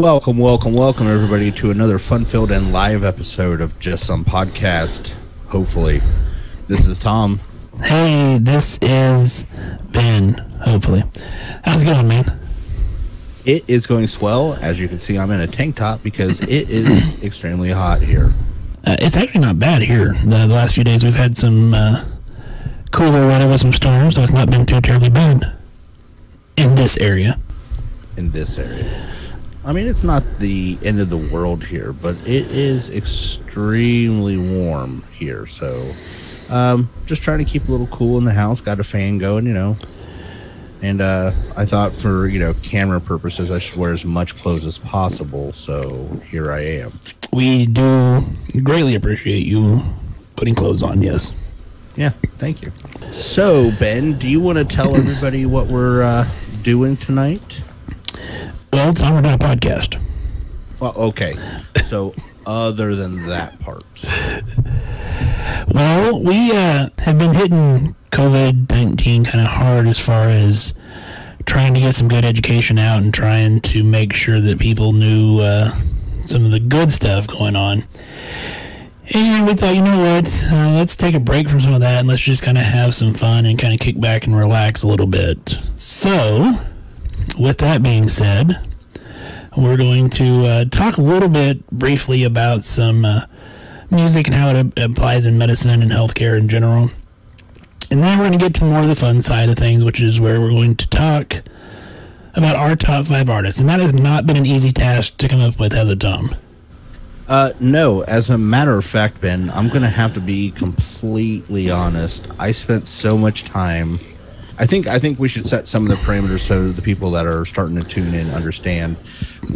Welcome, welcome, welcome, everybody, to another fun-filled and live episode of Just Some Podcast. Hopefully, this is Tom. Hey, this is Ben, hopefully. How's it going, man? It is going swell. As you can see, I'm in a tank top because it is extremely hot here. Uh, it's actually not bad here. The, the last few days we've had some uh, cooler weather with some storms, so it's not been too terribly bad in this area. in this area. I mean, it's not the end of the world here, but it is extremely warm here. So, um, just trying to keep a little cool in the house. Got a fan going, you know. And uh, I thought for you know camera purposes, I should wear as much clothes as possible. So here I am. We do greatly appreciate you putting clothes on, yes. Yeah, thank you. So Ben, do you want to tell everybody what we're uh, doing tonight? Well, it's doing a podcast. Well, okay. So other than that part. Well, we uh, have been hitting COVID 19 kind of hard as far as trying to get some good education out and trying to make sure that people knew uh, some of the good stuff going on. And we thought, you know what? Uh, let's take a break from some of that and let's just kind of have some fun and kind of kick back and relax a little bit. So, with that being said, we're going to uh, talk a little bit briefly about some uh, music and how it applies in medicine and healthcare in general. And then we're going to get to more of the fun side of things, which is where we're going to talk about our top five artists. And that has not been an easy task to come up with, has it, Tom? Uh, no, as a matter of fact, Ben, I'm going to have to be completely honest. I spent so much time. I think I think we should set some of the parameters so the people that are starting to tune in understand.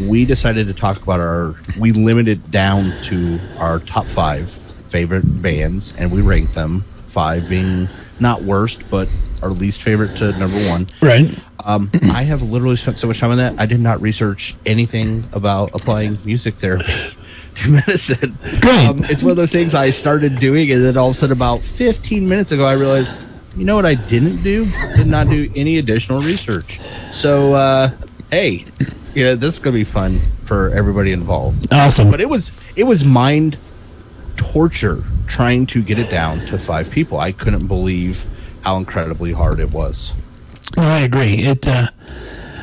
We decided to talk about our. We limited down to our top five favorite bands, and we ranked them. Five being not worst, but our least favorite to number one. Right. Um, I have literally spent so much time on that. I did not research anything about applying music therapy to medicine. Great. Um, it's one of those things I started doing, and then all of a sudden, about 15 minutes ago, I realized, you know what I didn't do? Did not do any additional research. So, uh, hey, yeah, this is gonna be fun for everybody involved. Awesome. But it was it was mind torture trying to get it down to five people. I couldn't believe how incredibly hard it was. No, I agree. It. Uh,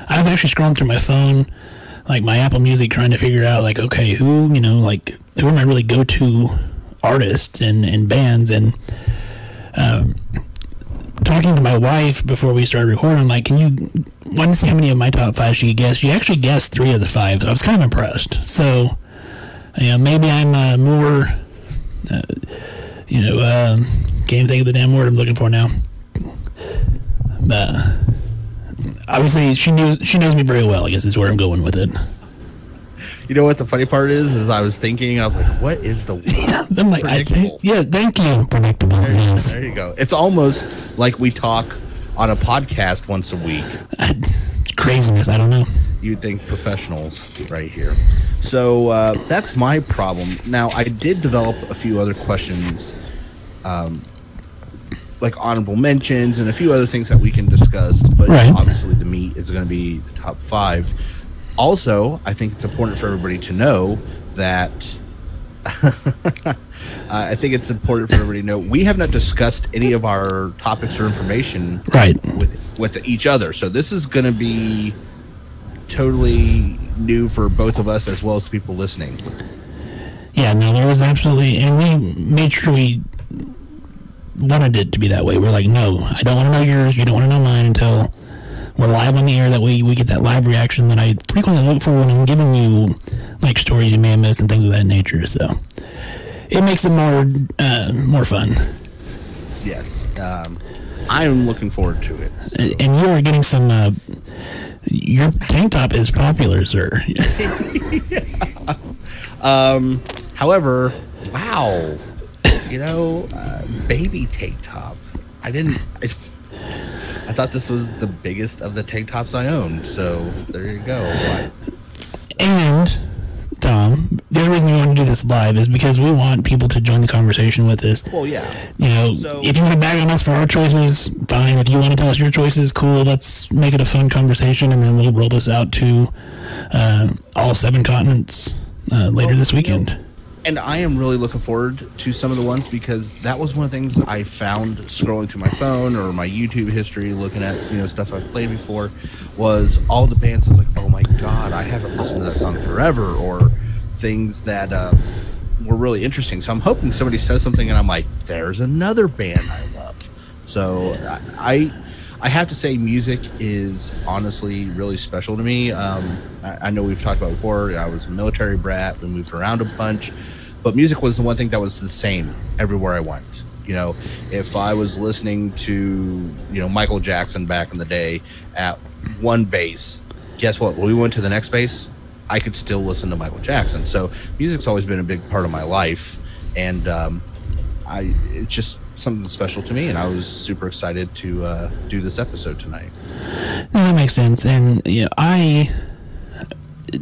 I was actually scrolling through my phone, like my Apple Music, trying to figure out, like, okay, who you know, like, who are my really go-to artists and and bands, and um, talking to my wife before we started recording, I'm like, can you want to see how many of my top five she could guess? She actually guessed three of the five. So I was kind of impressed. So, you know, maybe I'm uh, more, uh, you know, um, can't think of the damn word I'm looking for now. But obviously, she knows she knows me very well. I guess is where I'm going with it. You know what the funny part is? Is I was thinking, I was like, what is the word? I'm like, I think, yeah, thank you, predictable. Yes. There you go. It's almost like we talk on a podcast once a week. Craziness. I don't know. You'd think professionals right here. So uh, that's my problem. Now, I did develop a few other questions, um, like honorable mentions and a few other things that we can discuss. But Right. obviously, the meat is going to be the top five. Also, I think it's important for everybody to know that uh, I think it's important for everybody to know we have not discussed any of our topics or information Right. with with each other. So this is going to be totally new for both of us as well as people listening. Yeah, no, there was absolutely, and we made sure we wanted it to be that way. We're like, no, I don't want to know yours. You don't want to know mine until we're live on the air. That way, we get that live reaction that I frequently look for when I'm giving you like stories you may have missed and things of that nature. So it makes it more uh, more fun. Yes, um, I am looking forward to it. And and you are getting some. Uh, your tank top is popular, sir. Um, however, wow, you know, uh, baby tank top. I didn't. I, I thought this was the biggest of the tank tops I owned. So there you go. And Tom, the only reason we want to do this live is because we want people to join the conversation with us. Well, yeah. You know, So- if you want to bag on us for our choices, fine. If you want to tell us your choices, cool. Let's make it a fun conversation, and then we'll roll this out to uh, all seven continents uh, later Well, this you know, weekend. And I am really looking forward to some of the ones because that was one of the things I found scrolling through my phone or my YouTube history, looking at you know stuff I've played before, was all the bands. I was like, oh my god, I haven't listened to that song forever, or things that uh, were really interesting. So I'm hoping somebody says something, and I'm like, there's another band I love. So I. I I have to say, music is honestly really special to me. Um, I, I know we've talked about before. I was a military brat. We moved around a bunch, but music was the one thing that was the same everywhere I went. You know, if I was listening to you know Michael Jackson back in the day at one base, guess what? When we went to the next base, I could still listen to Michael Jackson. So music's always been a big part of my life, and um, I it's just something special to me, and I was super excited to uh, do this episode tonight. That makes sense. And you know, I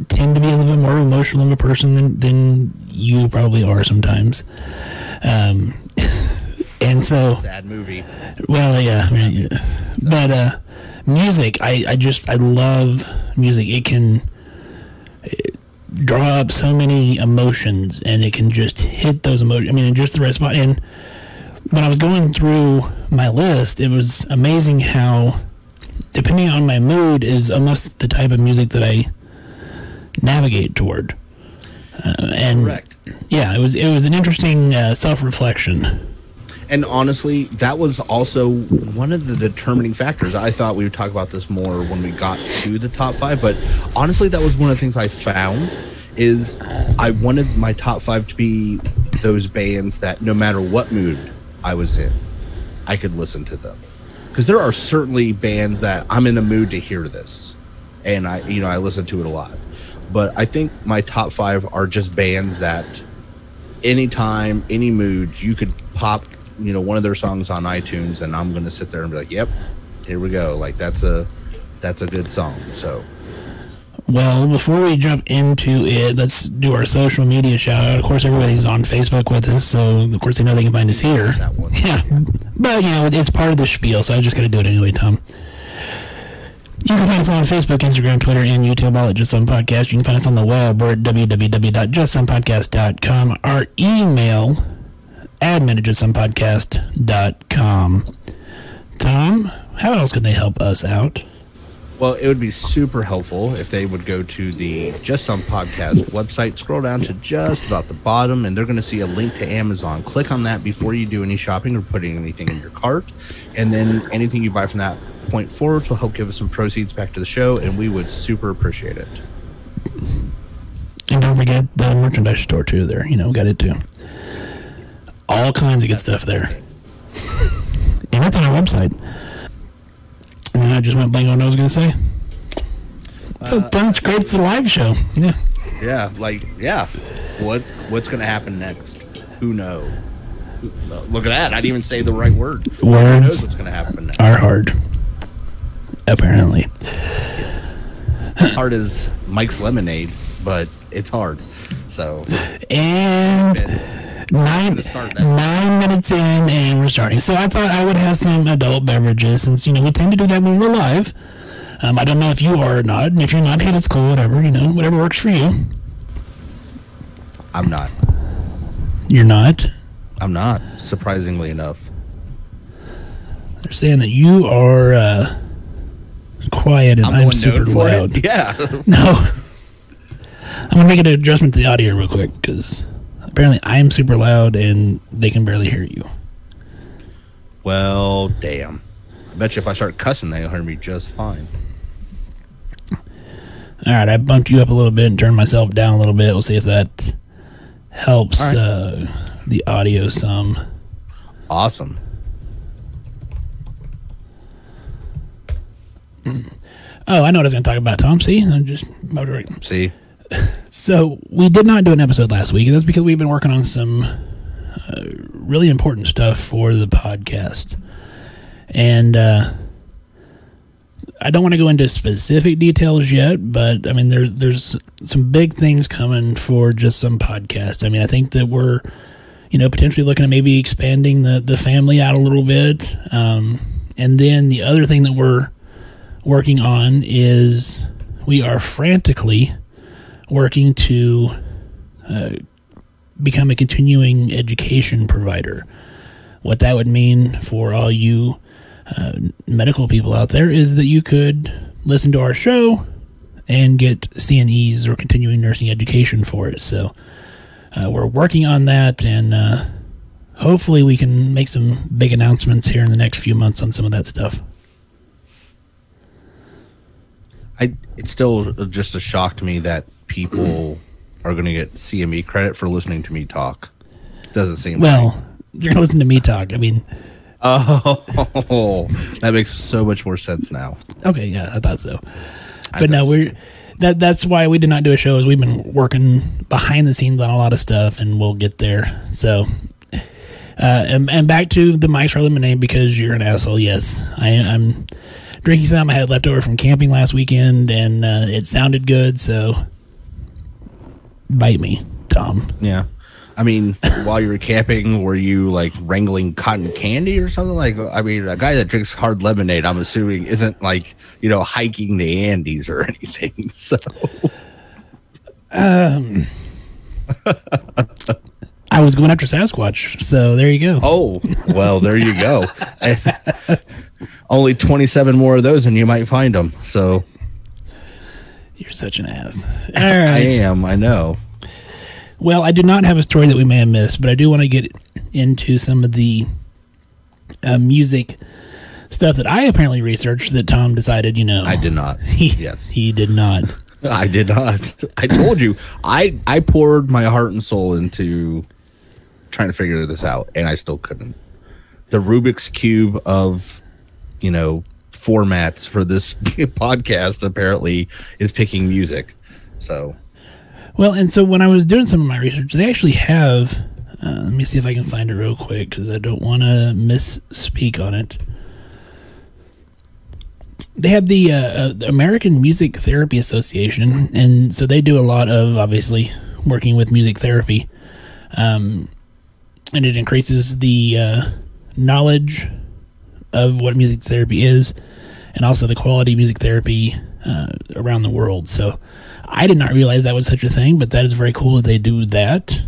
tend to be a little bit more emotional of a person than, than you probably are sometimes. Um, and so, Sad movie. well, yeah, I mean, yeah. but uh, music, I, I just I love music. It can eh, draw up so many emotions, and it can just hit those emotions. I mean, just the right spot. And when I was going through my list, it was amazing how, depending on my mood, is almost the type of music that I navigate toward. Uh, and Correct. yeah, it was it was an interesting uh, self reflection. And honestly, that was also one of the determining factors. I thought we would talk about this more when we got to the top five, but honestly, that was one of the things I found is I wanted my top five to be those bands that no matter what mood I was in, I could listen to them. Because there are certainly bands that I'm in a mood to hear this, and I, you know, I listen to it a lot. But I think my top five are just bands that anytime, any mood, you could pop, you know, one of their songs on iTunes, and I'm gonna sit there and be like, "Yep, here we go." Like that's a that's a good song. So Well, before we jump into it, let's do our social media shout out. Of course, everybody's on Facebook with us, so of course they know they can find us here. Yeah, but you know it's part of the spiel, so I just got to do it anyway, Tom. You can find us on Facebook, Instagram, Twitter, and YouTube, all at Just Some Podcast. You can find us on the web. We're at www.justsomepodcast.com. Our email, admin at justsomepodcast.com. Tom, how else can they help us out? Well, it would be super helpful if they would go to the Just Some Podcast website, scroll down to just about the bottom, and they're going to see a link to Amazon. Click on that before you do any shopping or putting anything in your cart. And then anything you buy from that point forward will help give us some proceeds back to the show, and we would super appreciate it. And don't forget the merchandise store too. There, you know, got it too. All kinds of good stuff there, and it's on our website. And then I just went blank on what I was going to say. It's a uh, bunch great. It's a live show. Yeah. Yeah, like yeah. What what's going to happen next? Who knows? Look at that! I didn't even say the right word. Who knows Words what's going to happen next? are hard. Apparently. Hard as Mike's lemonade, but it's hard. So and nine to start that. nine minutes in, and we're starting. So I thought I would have some adult beverages, since you know we tend to do that when we're live. Um, I don't know if you are or not, and if you're not, hey, that's cool. Whatever you know, whatever works for you. I'm not. You're not. I'm not, surprisingly enough. They're saying that you are uh, quiet and I'm, I'm, super loud. it. Yeah. No. I'm gonna make an adjustment to the audio real quick because apparently I'm super loud and they can barely hear you. well, damn. I bet you if I start cussing, they'll hear me just fine. All right, I bumped you up a little bit and turned myself down a little bit. We'll see if that helps right. uh, the audio some. Awesome. Oh, I know what I was going to talk about, Tom. See, I'm just See? so we did not do an episode last week, and that's because we've been working on some uh, really important stuff for the podcast, and uh, I don't want to go into specific details yet. But I mean, there, there's some big things coming for just some podcast. I mean, I think that we're you know potentially looking at maybe expanding the the family out a little bit, um, and then the other thing that we're working on is we are frantically working to uh, become a continuing education provider. What that would mean for all you uh, medical people out there is that you could listen to our show and get CNEs or continuing nursing education for it. So uh, we're working on that, and uh, hopefully we can make some big announcements here in the next few months on some of that stuff. I it's still just a shock to me that people are going to get CME credit for listening to me talk. Doesn't seem Well, you're gonna listen to me talk. I mean, Oh, that makes so much more sense now. okay, yeah, I thought so. I but no, so. we're that. That's why we did not do a show. Is we've been working behind the scenes on a lot of stuff, and we'll get there. So, uh, and, and back to the Mike's Hard Lemonade because you're an asshole. Yes, I, I'm drinking some I had left over from camping last weekend, and uh, it sounded good. So, bite me, Tom. Yeah. I mean, while you were camping, were you like wrangling cotton candy or something? Like, I mean, a guy that drinks hard lemonade, I'm assuming, isn't like, you know, hiking the Andes or anything. So, um, I was going after Sasquatch, so there you go. oh, well, there you go. Only 27 more of those and you might find them. So, You're such an ass. All I am, I know. Well, I do not have a story that we may have missed, but I do want to get into some of the uh, music stuff that I apparently researched that Tom decided, you know. I did not. He, Yes. He did not. I did not. I told you. I I poured my heart and soul into trying to figure this out, and I still couldn't. The Rubik's cube of, you know, formats for this podcast apparently is picking music. So Well, and so when I was doing some of my research, they actually have. Uh, let me see if I can find it real quick because I don't want to misspeak on it. They have the, uh, uh, the American Music Therapy Association, and so they do a lot of obviously working with music therapy, um, and it increases the uh, knowledge of what music therapy is, and also the quality of music therapy uh, around the world. So I did not realize that was such a thing, but that is very cool that they do that.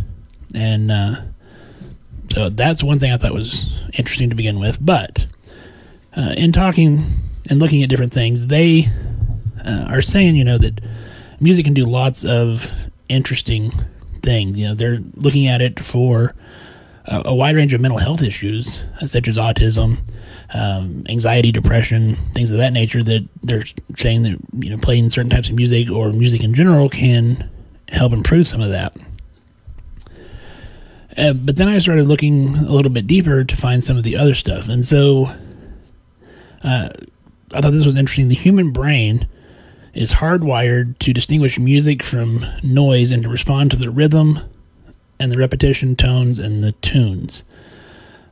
And uh, so that's one thing I thought was interesting to begin with. But uh, in talking and looking at different things, they uh, are saying, you know, that music can do lots of interesting things. You know, they're looking at it for a, a wide range of mental health issues, such as autism, um, anxiety, depression, things of that nature. That they're saying that you know playing certain types of music or music in general can help improve some of that. Uh, but then I started looking a little bit deeper to find some of the other stuff, and so uh, I thought this was interesting. The human brain is hardwired to distinguish music from noise and to respond to the rhythm and the repetition tones and the tunes.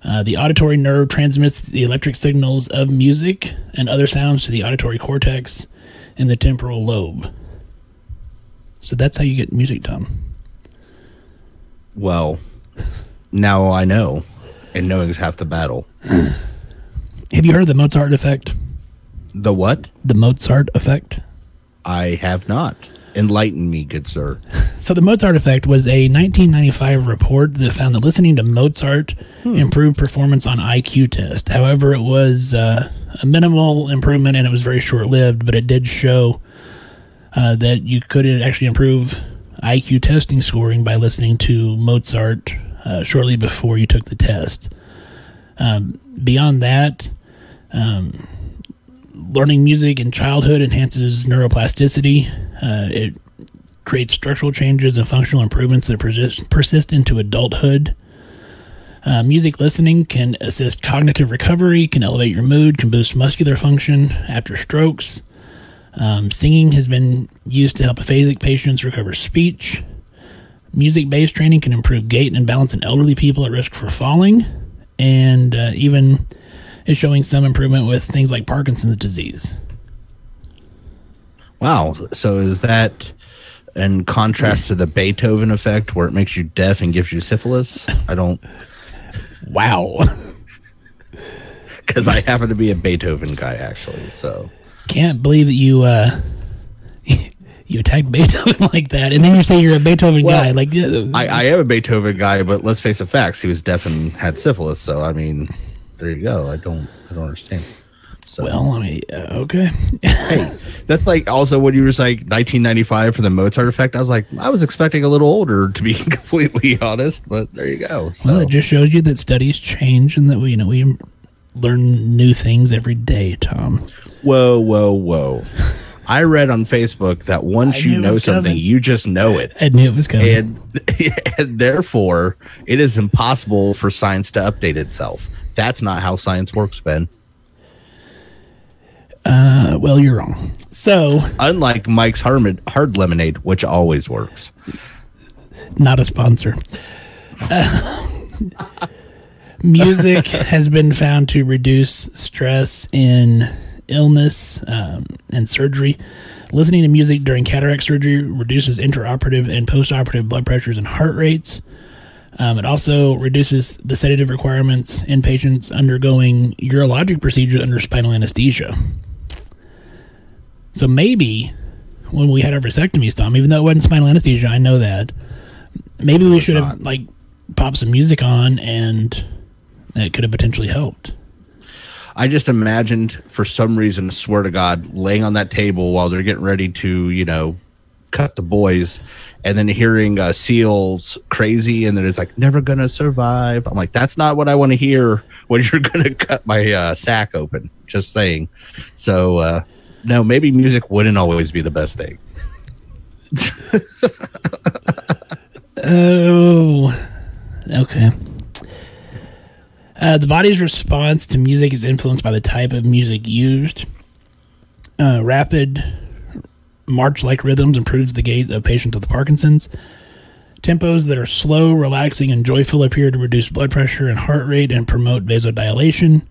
Uh, the auditory nerve transmits the electric signals of music and other sounds to the auditory cortex and the temporal lobe. So that's how you get music, Tom. well, now I know, and knowing's half the battle. Have you heard of the Mozart effect? The what? The Mozart effect? I have not. Enlighten me, good sir. So the Mozart effect was a 1995 report that found that listening to Mozart improved performance on IQ test. However, it was uh, a minimal improvement and it was very short lived, but it did show uh, that you could actually improve IQ testing scoring by listening to Mozart uh, shortly before you took the test. Um, beyond that, um, learning music in childhood enhances neuroplasticity. Uh, it creates structural changes and functional improvements that persist, persist into adulthood. Uh, music listening can assist cognitive recovery, can elevate your mood, can boost muscular function after strokes. Um, singing has been used to help aphasic patients recover speech. Music based training can improve gait and balance in elderly people at risk for falling, and uh, even is showing some improvement with things like Parkinson's disease. Wow. So is that in contrast to the Beethoven effect where it makes you deaf and gives you syphilis? I don't, Wow. because I happen to be a Beethoven guy, actually. So Can't believe that you uh, you attacked Beethoven like that, and then you say you're a Beethoven Well, guy. Like, I, I am a Beethoven guy, but let's face the facts. He was deaf and had syphilis. So, I mean, there you go. I don't, I don't understand. So, well, I mean, uh, okay. hey, that's like also when you were like 1995 for the Mozart effect. I was like, I was expecting a little older, to be completely honest. But there you go. So, Well, it just shows you that studies change and that we, you know, we learn new things every day, Tom. whoa, whoa, whoa! I read on Facebook that once you know something, coming. you just know it. I knew it was coming. and, and therefore it is impossible for science to update itself. That's not how science works, Ben. uh, well, you're wrong. So, Unlike Mike's hard, hard lemonade, which always works. not a sponsor. Uh, music has been found to reduce stress in illness um, and surgery. Listening to music during cataract surgery reduces intraoperative and postoperative blood pressures and heart rates. Um, it also reduces the sedative requirements in patients undergoing urologic procedures under spinal anesthesia. So maybe when we had our vasectomies, Tom, even though it wasn't spinal anesthesia, I know that. Maybe we should have like popped some music on, and it could have potentially helped. I just imagined for some reason, swear to God, laying on that table while they're getting ready to, you know, cut the boys, and then hearing uh, Seal's crazy, and then it's like never gonna survive. I'm like, that's not what I want to hear when you're gonna cut my uh, sack open. Just saying. So uh, no, maybe music wouldn't always be the best thing. Oh, okay. Uh, the body's response to music is influenced by the type of music used. Uh, rapid march-like rhythms improves the gait of patients with Parkinson's. Tempos that are slow, relaxing, and joyful appear to reduce blood pressure and heart rate and promote vasodilation,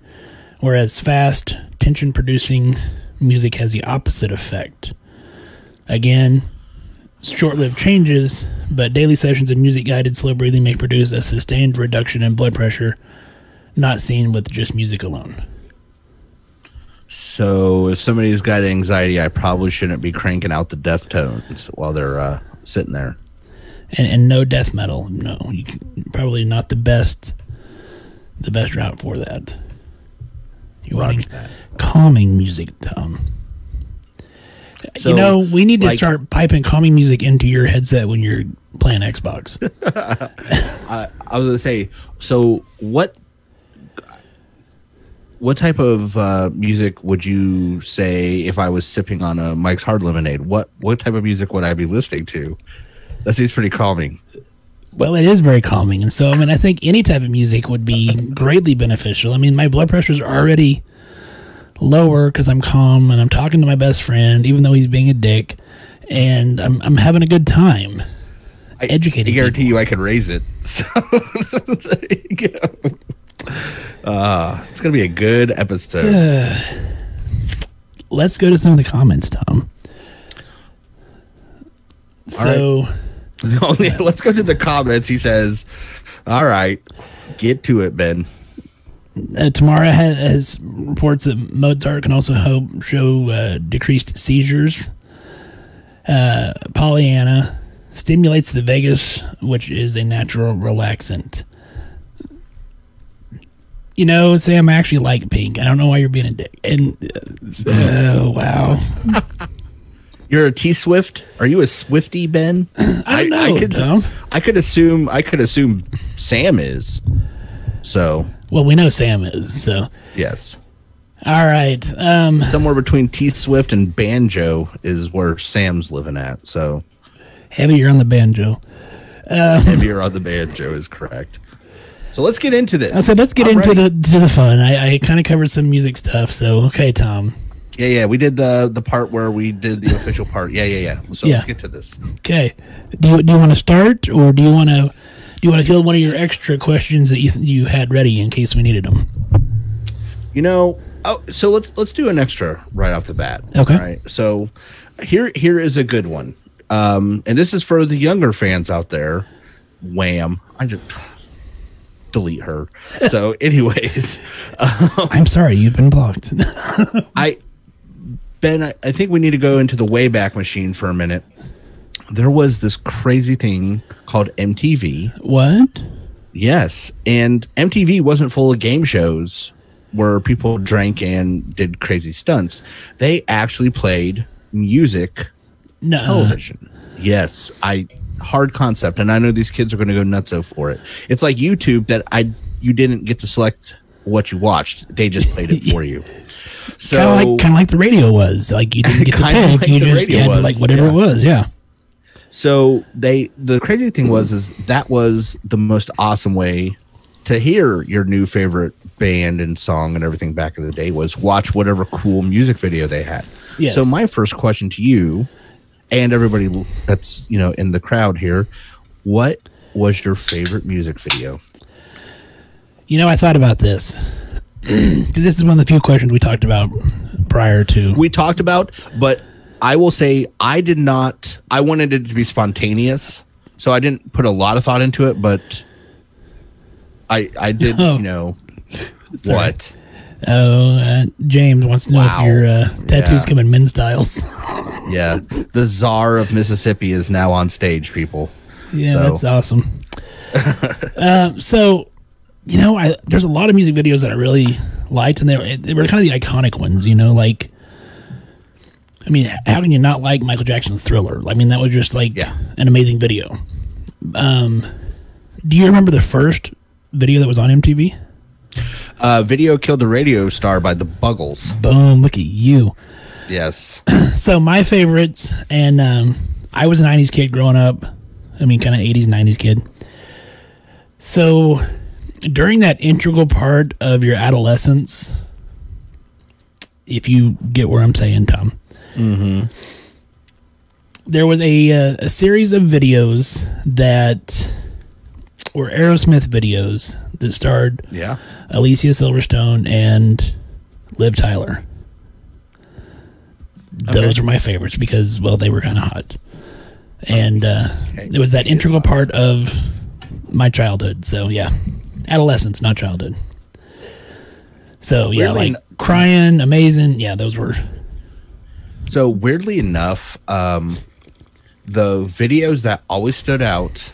whereas fast, tension-producing music has the opposite effect. Again, short-lived changes, but daily sessions of music-guided slow breathing may produce a sustained reduction in blood pressure, not seen with just music alone. So if somebody's got anxiety, I probably shouldn't be cranking out the Deftones while they're uh, sitting there. And, and no death metal. No, you can, probably not the best, the best route for that. Wanting that. calming music, Tom. So, you know, we need to like- start piping calming music into your headset when you're playing Xbox. I, I was gonna say, so what? What type of uh, music would you say if I was sipping on a Mike's Hard Lemonade? What what type of music would I be listening to? That seems pretty calming. Well, it is very calming, and so I mean, I think any type of music would be greatly beneficial. I mean, my blood pressures are already lower because I'm calm and I'm talking to my best friend, even though he's being a dick, and I'm I'm having a good time. I, Educating I guarantee you, I could raise it. So there you go. Uh, it's gonna be a good episode. Let's go to some of the comments, Tom. So, Oh, yeah, let's go to the comments. He says, "All right, get to it, Ben." uh, Tamara has, has reports that Mozart can also help show uh, decreased seizures. Uh, Pollyanna stimulates the vagus, which is a natural relaxant. You know, Sam, I actually like pink. I don't know why you're being a dick. And uh, uh, wow, You're a T Swift. Are you a Swifty, Ben? I don't know, could, Tom. I could assume. I could assume Sam is. So Well, we know Sam is. So, yes, all right. Um, somewhere between T Swift and Banjo is where Sam's living at. So heavier on the banjo. heavier on the banjo is correct. So let's get into this. I said, let's get I'm into ready. the to the fun. I, I kind of covered some music stuff. So, okay, Tom. Yeah, yeah. We did the the part where we did the official part. Yeah, yeah, yeah. So Yeah. let's get to this. Okay. Do you, do you want to start, or do you want to do you want to field one of your extra questions that you you had ready in case we needed them? You know, oh, so let's let's do an extra right off the bat. Okay. All right. So here here is a good one. Um, and this is for the younger fans out there. Wham! I just delete her. So, anyways, um, I'm sorry, you've been blocked. I Ben, I, I think we need to go into the Wayback Machine for a minute. There was this crazy thing called MTV. what? Yes, and MTV wasn't full of game shows where people drank and did crazy stunts. They actually played music No. television. Yes, I hard concept, and I know these kids are going to go nutso for it. It's like YouTube that I you didn't get to select what you watched; they just played it for you. So kind of like kind of like the radio was. Like you didn't get to pick. like you just had was, like whatever yeah. it was. Yeah. So they the crazy thing was is that was the most awesome way to hear your new favorite band and song and everything back in the day was watch whatever cool music video they had. Yes. So my first question to you and everybody that's you know in the crowd here, what was your favorite music video? You know, I thought about this because this is one of the few questions we talked about prior to. We talked about, but I will say I did not. I wanted it to be spontaneous, so I didn't put a lot of thought into it. But I I did Oh. you know Sorry. what Oh, uh, James wants to know Wow. if your uh, tattoos Yeah. come in men's styles. Yeah, the czar of Mississippi is now on stage, people. Yeah, So- that's awesome. uh, so, you know, I there's a lot of music videos that I really liked, and they were, they were kind of the iconic ones. You know, like, I mean, how can you not like Michael Jackson's Thriller? I mean, that was just like Yeah. an amazing video. Um, do you remember the first video that was on MTV? Uh, video killed the radio star by the Buggles. Boom! Look at you. Yes. So my favorites, and um, I was a '90s kid growing up. I mean, kind of '80s, '90s kid. So during that integral part of your adolescence, if you get where I'm saying, Tom, mm-hmm. there was a uh, a series of videos that were Aerosmith videos that starred Yeah. Alicia Silverstone and Liv Tyler. Those are my favorites because, well, they were kind of hot, and uh, Okay. it was that She integral part of my childhood. So yeah, adolescence, not childhood. So yeah, like crying, amazing. Yeah, those were. So weirdly enough, um, the videos that always stood out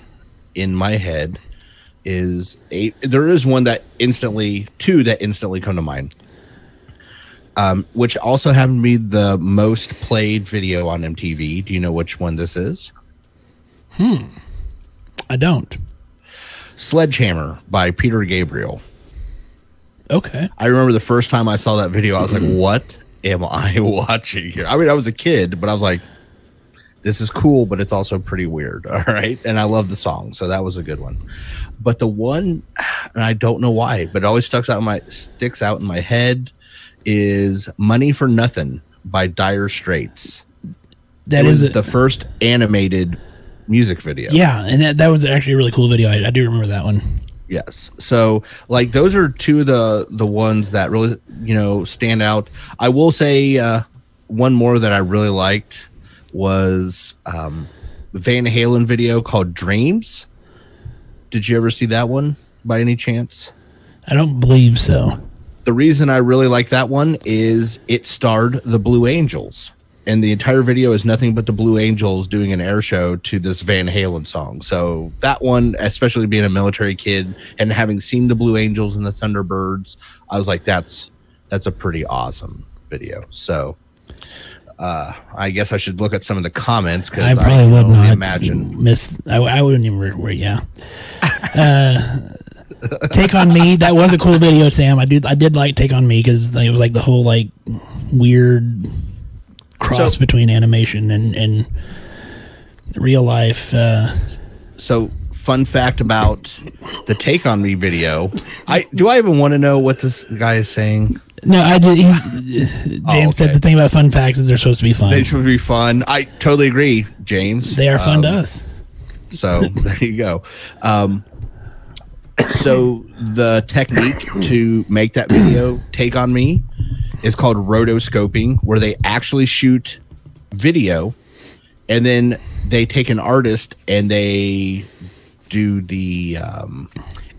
in my head is a there is one that instantly two that instantly come to mind. Um, which also happened to be the most played video on MTV. Do you know which one this is? Hmm. I don't. Sledgehammer by Peter Gabriel. Okay. I remember the first time I saw that video, I was like, "What am I watching here?" I mean, I was a kid, but I was like, "This is cool, but it's also pretty weird." All right, and I love the song, so that was a good one. But the one, and I don't know why, but it always sticks out in my sticks out in my head is "Money for Nothing" by Dire Straits. That it is a- the first animated music video. yeah, and that, that was actually a really cool video. I, I do remember that one. Yes. So like those are two of the the ones that really you know stand out. I will say uh, one more that I really liked was um, Van Halen video called Dreams. Did you ever see that one by any chance? I don't believe so. The reason I really like that one is it starred the Blue Angels. and the entire video is nothing but the Blue Angels doing an air show to this Van Halen song. So that one, especially being a military kid and having seen the Blue Angels and the Thunderbirds, I was like, that's that's a pretty awesome video. So uh, I guess I should look at some of the comments because I I, probably can would only not imagine. miss. I, I wouldn't even. Re- re- yeah. Uh, Take on me. That was a cool video, Sam. I do. I did like Take on me because it was like the whole like weird cross So- between animation and and real life. Uh, So, fun fact about the Take on Me video. I do I even want to know what this guy is saying? no, I did. James Oh, said the thing about fun facts is they're supposed to be fun. They should be fun. I totally agree, James. They are fun to Um, us. So there you go. Um, so the technique to make that video take on me is called rotoscoping, where they actually shoot video and then they take an artist and they do the um,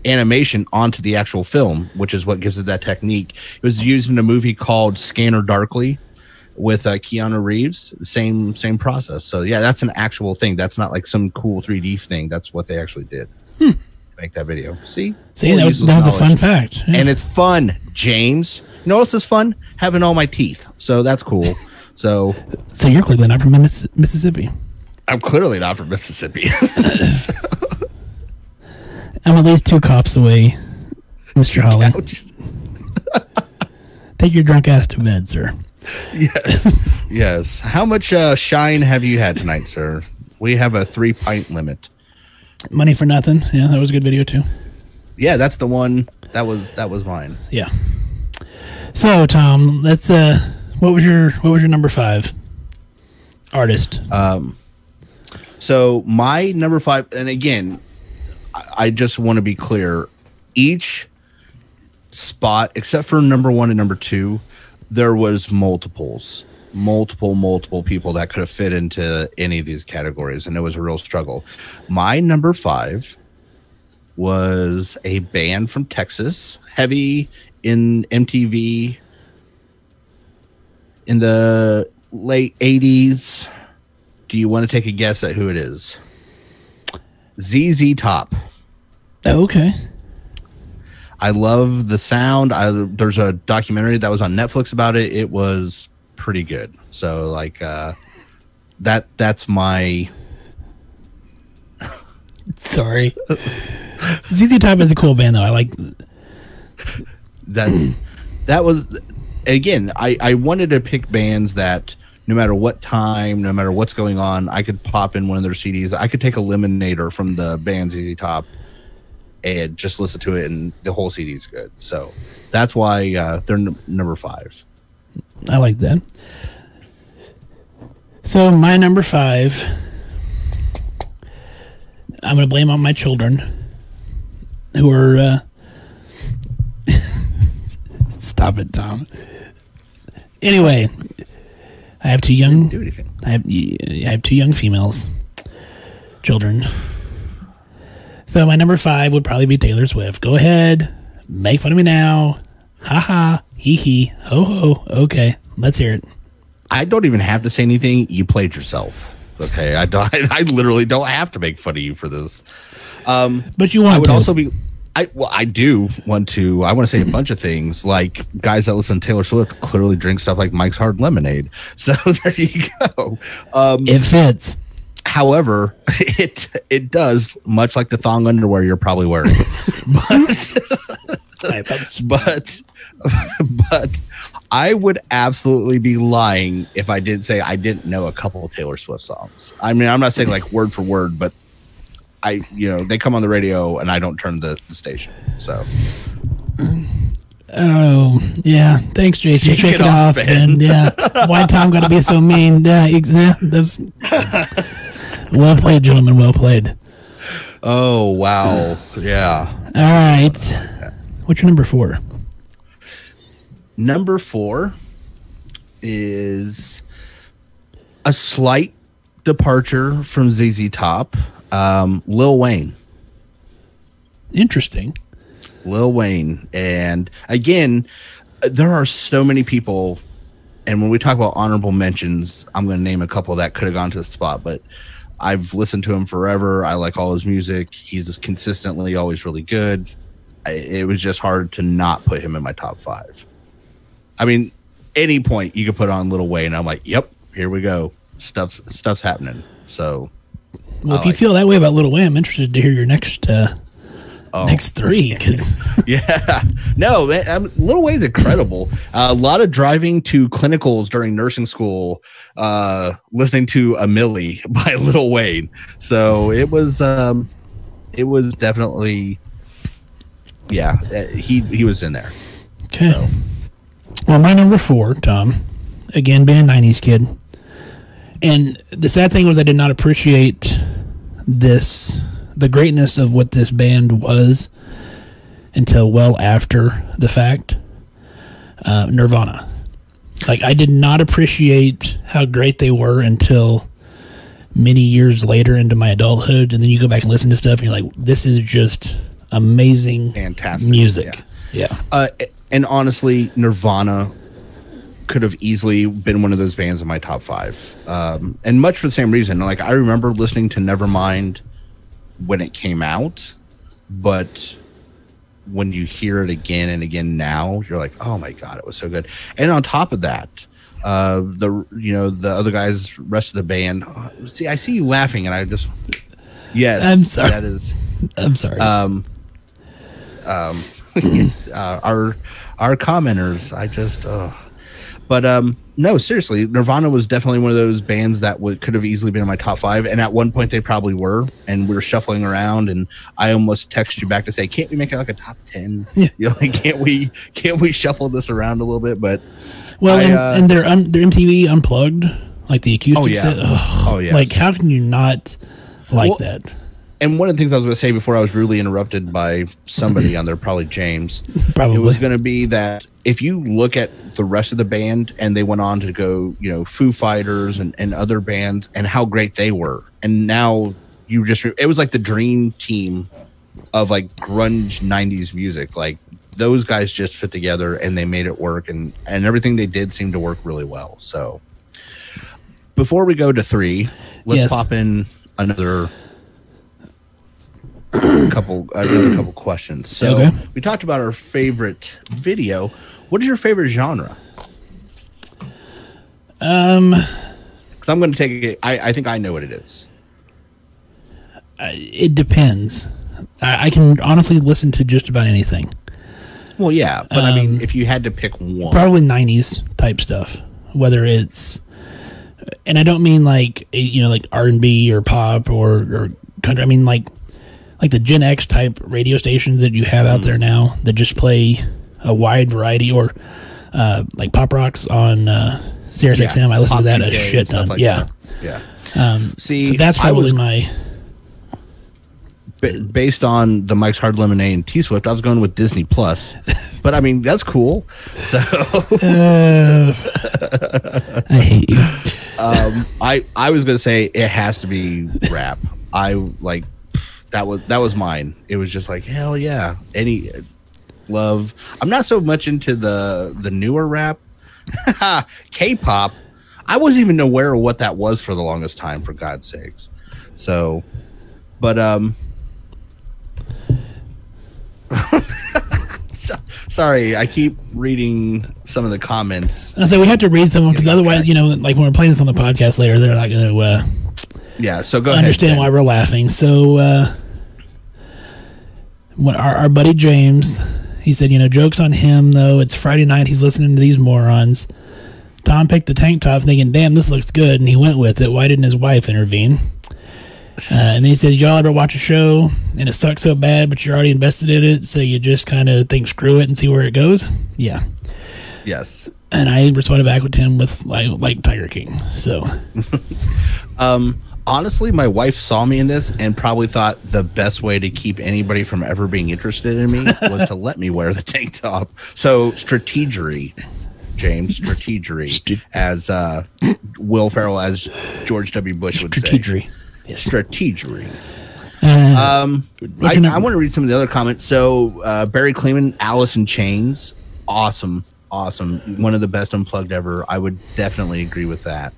animation onto the actual film, which is what gives it that technique. It was used in a movie called Scanner Darkly with uh, Keanu Reeves. Same same process. So yeah, that's an actual thing. That's not like some cool 3D thing. That's what they actually did. Make that video. See, See, that was, that was a fun fact. Yeah. and it's fun, James. You know what is fun? Having all my teeth. So that's cool. So so you're clearly not from Mississippi. I'm clearly not from Mississippi. I'm at least two cops away, Mr. Holly. Take your drunk ass to bed, sir. yes, yes. How much uh, shine have you had tonight, sir? We have a three pint limit. Money for nothing. Yeah, that was a good video too. Yeah, that's the one. That was that was mine. Yeah. So Tom, let's uh, what was your what was your number five artist? Um, So my number five, and again, I, just want to be clear. Each spot, except for number one and number two, there was multiples, multiple, multiple people that could have fit into any of these categories, and it was a real struggle. My number five was a band from Texas, heavy in MTV in the late 80s. Do you want to take a guess at who it is? ZZ Top. Oh, okay. I love the sound. I there's a documentary that was on Netflix about it. It was pretty good. So like uh that that's my Sorry. ZZ Top is a cool band though. I like. that's that was again I, I wanted to pick bands that no matter what time no matter what's going on i could pop in one of their cds i could take a eliminator from the band ZZ top and just listen to it and the whole cd is good so that's why uh, they're n- number five I like that. So my number five, I'm gonna blame on my children, who are. Uh, stop it, Tom. Anyway, I have two young. do anything I have, I have two young females, children. So my number five would probably be Taylor Swift. Go ahead, make fun of me now. Ha ha, hee hee, ho ho. Okay, let's hear it. i don't even have to say anything you played yourself okay i don't i literally don't have to make fun of you for this um, But you want I would to. also be. I well, I do want to. I want to say a bunch of things. Like guys that listen to Taylor Swift clearly drink stuff like Mike's Hard Lemonade. So there you go. Um, it fits. however, it it does much like the thong underwear you're probably wearing. but but but I would absolutely be lying if I didn't say I didn't know a couple of Taylor Swift songs. I mean, I'm not saying like word for word, but I you know they come on the radio and I don't turn the, the station. So Oh yeah, thanks, Jason. Shake it it, off, off, and yeah. Why Tom got to be so mean? Yeah, yeah, that's well played, gentlemen. Well played. oh wow yeah. All right, what's your number four? Number four is a slight departure from ZZ Top. Um, Lil Wayne. Interesting. Lil Wayne. And again, there are so many people, and when we talk about honorable mentions, I'm going to name a couple that could have gone to the spot, but I've listened to him forever. I like all his music. He's just consistently always really good. I, it was just hard to not put him in my top five. I mean, any point you could put on Lil Wayne, I'm like, yep, here we go. Stuff's stuff's happening. So Well, if I you like feel that way about Lil Wayne, I'm interested to hear your next uh, oh. next three because Yeah, no, man, I'm, Lil Wayne's incredible. Uh, a lot of driving to clinicals during nursing school, uh, listening to A Milli by Lil Wayne. So it was, um, it was definitely, yeah, uh, he he was in there. okay. So. Well, my number four, Tom, again being a '90s kid, and the sad thing was I did not appreciate this the greatness of what this band was until well after the fact. Uh, Nirvana, like I did not appreciate how great they were until many years later into my adulthood, and then you go back and listen to stuff, and you're like, "This is just amazing, Fantastic, music." Yeah. Uh, and honestly, Nirvana could have easily been one of those bands in my top five. Um, and much for the same reason. Like I remember listening to Nevermind when it came out, but when you hear it again and again now, you're like, oh my god, it was so good. And on top of that, uh, the you know the other guys, rest of the band. uh, see, I see you laughing, and I just yes, I'm sorry. That is I'm sorry. um, um, uh, our our commenters. I just, uh, but um, no, seriously, Nirvana was definitely one of those bands that would could have easily been in my top five, and at one point they probably were, and we were shuffling around, and I almost text you back to say, can't we make it like a top ten? Yeah. you know, like can't we can't we shuffle this around a little bit? But Well, I, and, uh, and their um, their MTV unplugged, like the acoustic Oh, yeah. set. ugh, Oh, yes. Like, how can you not like Well, that? And one of the things I was going to say before I was rudely interrupted by somebody on there, probably James. Probably. It was going to be that if you look at the rest of the band and they went on to go, you know, Foo Fighters and, and other bands and how great they were. And now you just, it was like the dream team of like grunge 90s music. Like those guys just fit together and they made it work and, and everything they did seemed to work really well. So before we go to three, let's Yes. pop in another couple another couple questions. So Okay. we talked about our favorite video. What is your favorite genre? Um, Because I'm going to take it. I, I think I know what it is. it depends. I, I can honestly listen to just about anything. Well, yeah, but I mean, Um, if you had to pick one, Probably '90s type stuff, whether it's, and I don't mean like you know like R and B or pop or or country. I mean like like the Gen X type radio stations that you have out there now that just play a wide variety or uh, like pop rocks on uh, Sirius Yeah, XM. I listen Pop to that a UK and shit ton. like yeah. that. yeah. Um, See, so that's probably was- my Ba- based on the Mike's Hard Lemonade and T Swift, I was going with Disney Plus. but I mean, that's cool. So I hate you. um, I I was gonna say it has to be rap. I like that was that was mine. It was just like hell yeah, any love. I'm not so much into the the newer rap, K-pop. I wasn't even aware of what that was for the longest time. For God's sakes, so, but um. so, sorry, I keep reading some of the comments. I say we have to read some because otherwise, you know, like when we're playing this on the podcast later, they're not going to uh, Yeah, so go understand ahead. why we're laughing. So, uh, when our, our buddy James, he said, you know, jokes on him though. It's Friday night. He's listening to these morons. Tom picked the tank top, thinking, "Damn, this looks good," and he went with it. Why didn't his wife intervene? Uh, and then he says, "Y'all ever watch a show and it sucks so bad, but you're already invested in it, so you just kind of think, screw it, and see where it goes." Yeah. Yes. And I responded back with him with like like Tiger King. So Um, honestly, my wife saw me in this and probably thought the best way to keep anybody from ever being interested in me was to let me wear the tank top. So strategery, James, strategery, as uh, Will Ferrell, as George W. Bush would say. strategery. Strategery. Uh, Um, I, I- want to read some of the other comments. So uh, Barry Cleveland, Alice in Chains, awesome, awesome. One of the best unplugged ever. I would definitely agree with that.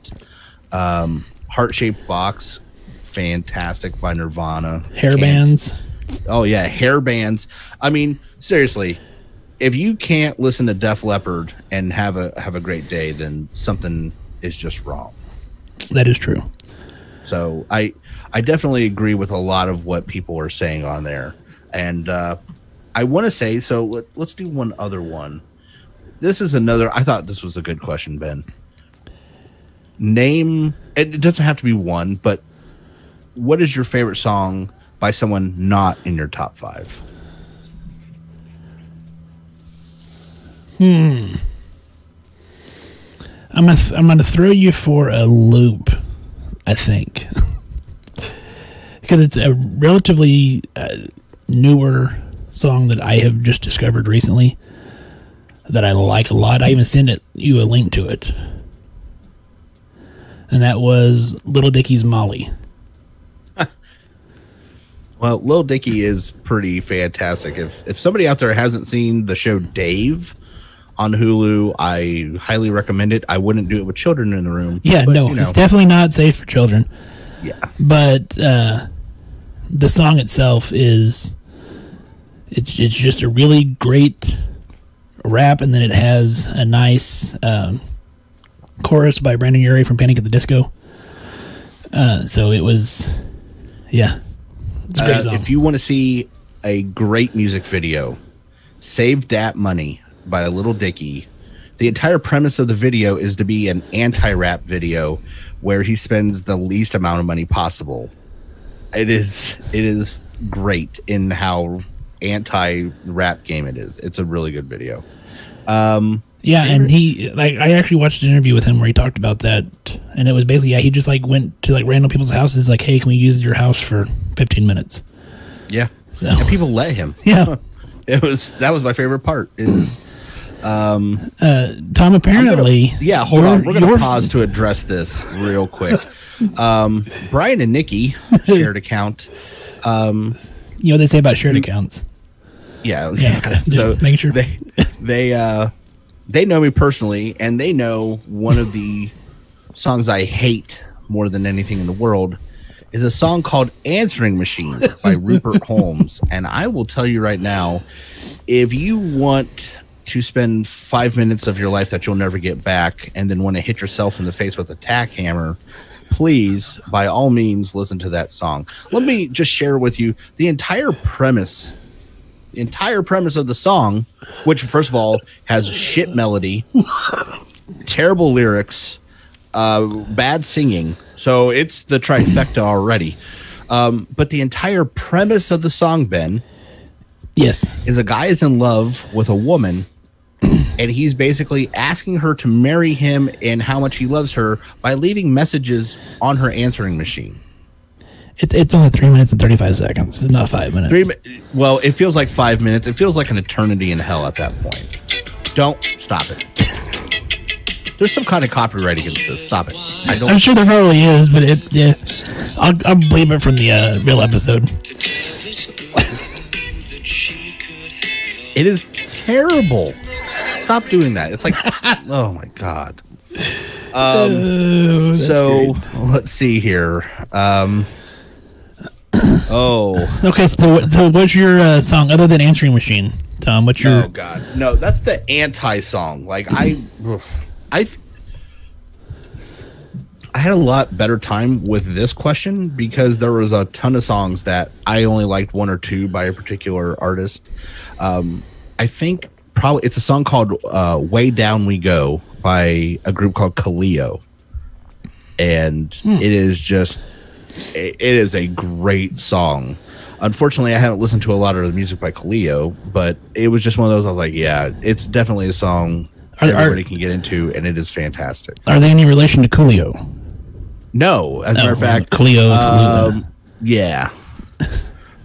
Um, Heart shaped box, fantastic by Nirvana. Hair Can't- bands. Oh yeah, hair bands. I mean, seriously, if you can't listen to Def Leppard and have a have a great day, then something is just wrong. That is true. So I I definitely agree with a lot of what people are saying on there, and uh, I want to say so. Let, let's do one other one. This is another. I thought this was a good question, Ben. Name. It doesn't have to be one, but what is your favorite song by someone not in your top five? hmm I'm gonna I'm gonna throw you for a loop. I think because it's a relatively uh, newer song that I have just discovered recently that I like a lot. I even sent it you a link to it, and that was Lil Dicky's Molly. Well, Lil Dicky is pretty fantastic. If if somebody out there hasn't seen the show Dave on Hulu, I highly recommend it. I wouldn't do it with children in the room. Yeah, but, no, you know, it's definitely not safe for children. yeah. but uh, the song itself is it's it's just a really great rap, and then it has a nice um, chorus by Brendon Urie from Panic at the Disco. Uh, so it was, yeah, it's great Uh, if you want to see a great music video, Save That Money by a Lil Dicky. The entire premise of the video is to be an anti-rap video where he spends the least amount of money possible. It is it is great in how anti-rap game it is. It's a really good video. Yeah, and he like I actually watched an interview with him where he talked about that, and it was basically yeah he just like went to like random people's houses like hey can we use your house for fifteen minutes? Yeah. So And people let him. yeah. It was that was my favorite part is Um, uh, Tom, I'm gonna- apparently, yeah, hold on. We're going to your- pause to address this real quick. Um, Brian and Nikki shared account. Um, You know what they say about shared accounts. Yeah, Yeah, okay. Just making sure. they they uh they know me personally, and they know one of the songs I hate more than anything in the world is a song called "Answering Machine" by Rupert Holmes. And I will tell you right now, if you want to spend five minutes of your life that you'll never get back, and then want to hit yourself in the face with a tack hammer. Please, by all means, listen to that song. Let me just share with you the entire premise entire premise of the song, which first of all has a shit melody, terrible lyrics, uh, bad singing. So it's the trifecta already. Um, but the entire premise of the song, Ben, Yes. is a guy is in love with a woman, and he's basically asking her to marry him and how much he loves her by leaving messages on her answering machine. It's it's only three minutes and thirty five seconds. It's not five minutes. Three, mi- well, it feels like five minutes. It feels like an eternity in hell at that point. Don't stop it. There's some kind of copyright against this. Stop it. I don't. I'm sure there probably is, but it yeah, I'll I'll believe it from the uh, real episode. It is terrible. Stop doing that. It's like, oh my god. Oh, that's so great. let's see here. Um. Oh. okay, so so what's your uh, song other than Answering Machine, Tom? What's your Oh God, no! That's the anti song. Like I. I, I had a lot better time with this question because there was a ton of songs that I only liked one or two by a particular artist. Um, I think probably it's a song called uh, "Way Down We Go" by a group called Kaleo, and it is just it is a great song. Unfortunately, I haven't listened to a lot of the music by Kaleo, but it was just one of those. I was like, yeah, it's definitely a song Are- are- everybody can get into, and it is fantastic. are they any relation to Coolio? No, as a matter of Oh, fact, Kalula. um, yeah.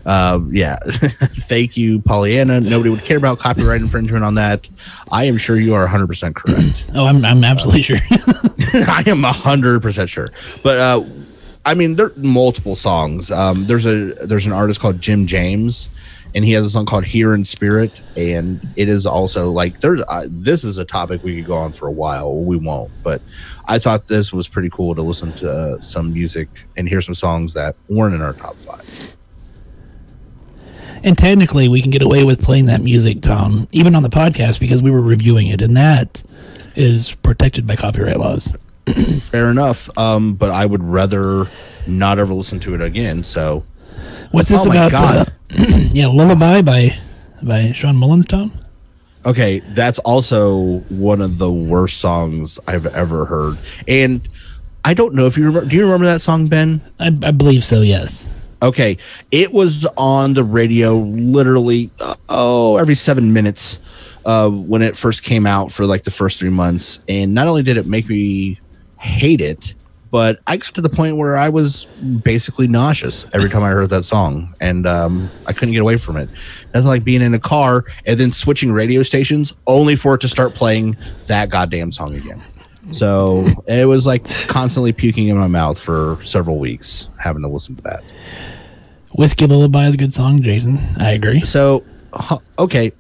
Um, yeah. Thank you, Pollyanna. Nobody would care about copyright infringement on that. I am sure you are 100% correct. Oh, I'm I'm absolutely sure. I am 100% sure. But, uh, I mean, there are multiple songs. Um, there's a there's an artist called Jim James, and he has a song called "Here in Spirit," and it is also like there's uh, this is a topic we could go on for a while. We won't, but I thought this was pretty cool to listen to uh, some music and hear some songs that weren't in our top five. And technically, we can get away with playing that music, Tom, even on the podcast because we were reviewing it, and that is protected by copyright laws. Fair enough, um, but I would rather not ever listen to it again. So What's this Oh about? God. uh, yeah, "Lullaby" by by Shawn Mullins, Tom. Okay, that's also one of the worst songs I've ever heard. And I don't know if you remember. Do you remember that song, Ben? I, I believe so. Yes. Okay, it was on the radio literally uh, oh every seven minutes uh, when it first came out for like the first three months, and not only did it make me hate it, but I got to the point where I was basically nauseous every time I heard that song, and um, I couldn't get away from it. Nothing like being in a car and then switching radio stations only for it to start playing that goddamn song again. So it was like constantly puking in my mouth for several weeks, having to listen to that. Whiskey Lullaby is a good song, Jason. I agree. So, okay.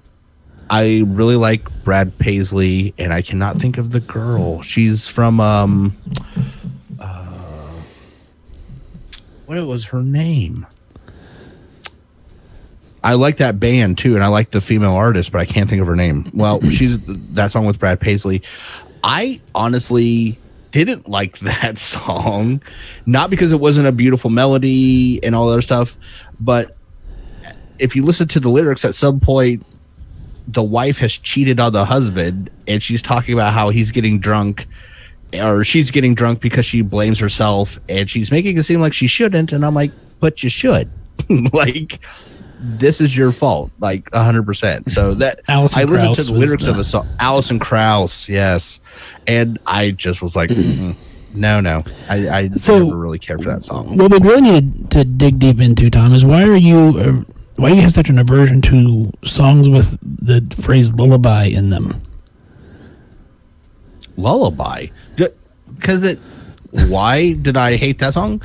I really like Brad Paisley, and I cannot think of the girl. She's from um, uh, what was her name? I like that band too, and I like the female artist, but I can't think of her name. Well, she's that song with Brad Paisley. I honestly didn't like that song, not because it wasn't a beautiful melody and all that other stuff, but if you listen to the lyrics at some point, the wife has cheated on the husband, and she's talking about how he's getting drunk, or she's getting drunk because she blames herself, and she's making it seem like she shouldn't. And I'm like, but you should, like. This is your fault, like hundred percent. So that Alison I listened to the was lyrics of the- the song. Alison Krauss, yes, and I just was like, mm, no, no, I, I So- never really cared for that song. What we really need to dig deep into, Tom, is why are you uh, why do you have such an aversion to songs with the phrase lullaby in them? lullaby? Because it why did i hate that song?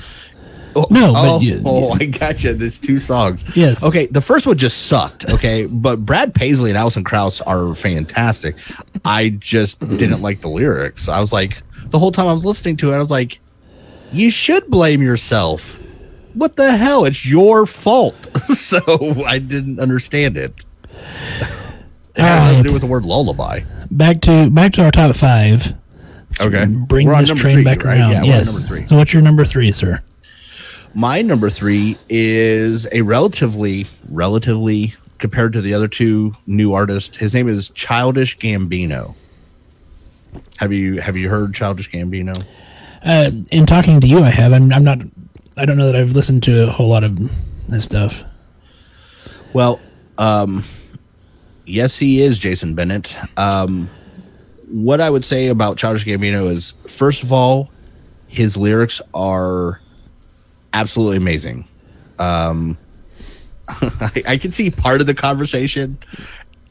Oh, No, but oh, you- oh i got you there's two songs. Yes. okay the first one just sucked okay? But brad paisley and alison krauss are fantastic. I just didn't like the lyrics. I was like the whole time i was listening to it i was like you should blame yourself what the hell it's your fault so i didn't understand it it had nothing to do Alright. with the word lullaby Back to back to our top five. Let's Okay. bring We're this train three, back right? around. Yeah, we're on yes. number three. So what's your number three, sir? My number three is a relatively, relatively compared to the other two new artists. His name is Childish Gambino. Have you have you heard Childish Gambino? Uh, in talking to you, I have. I'm, I'm not. I don't know that I've listened to a whole lot of this stuff. Well, um, yes, he is Jason Bennett. Um, what I would say about Childish Gambino is, first of all, his lyrics are absolutely amazing. Um, I, I can see part of the conversation,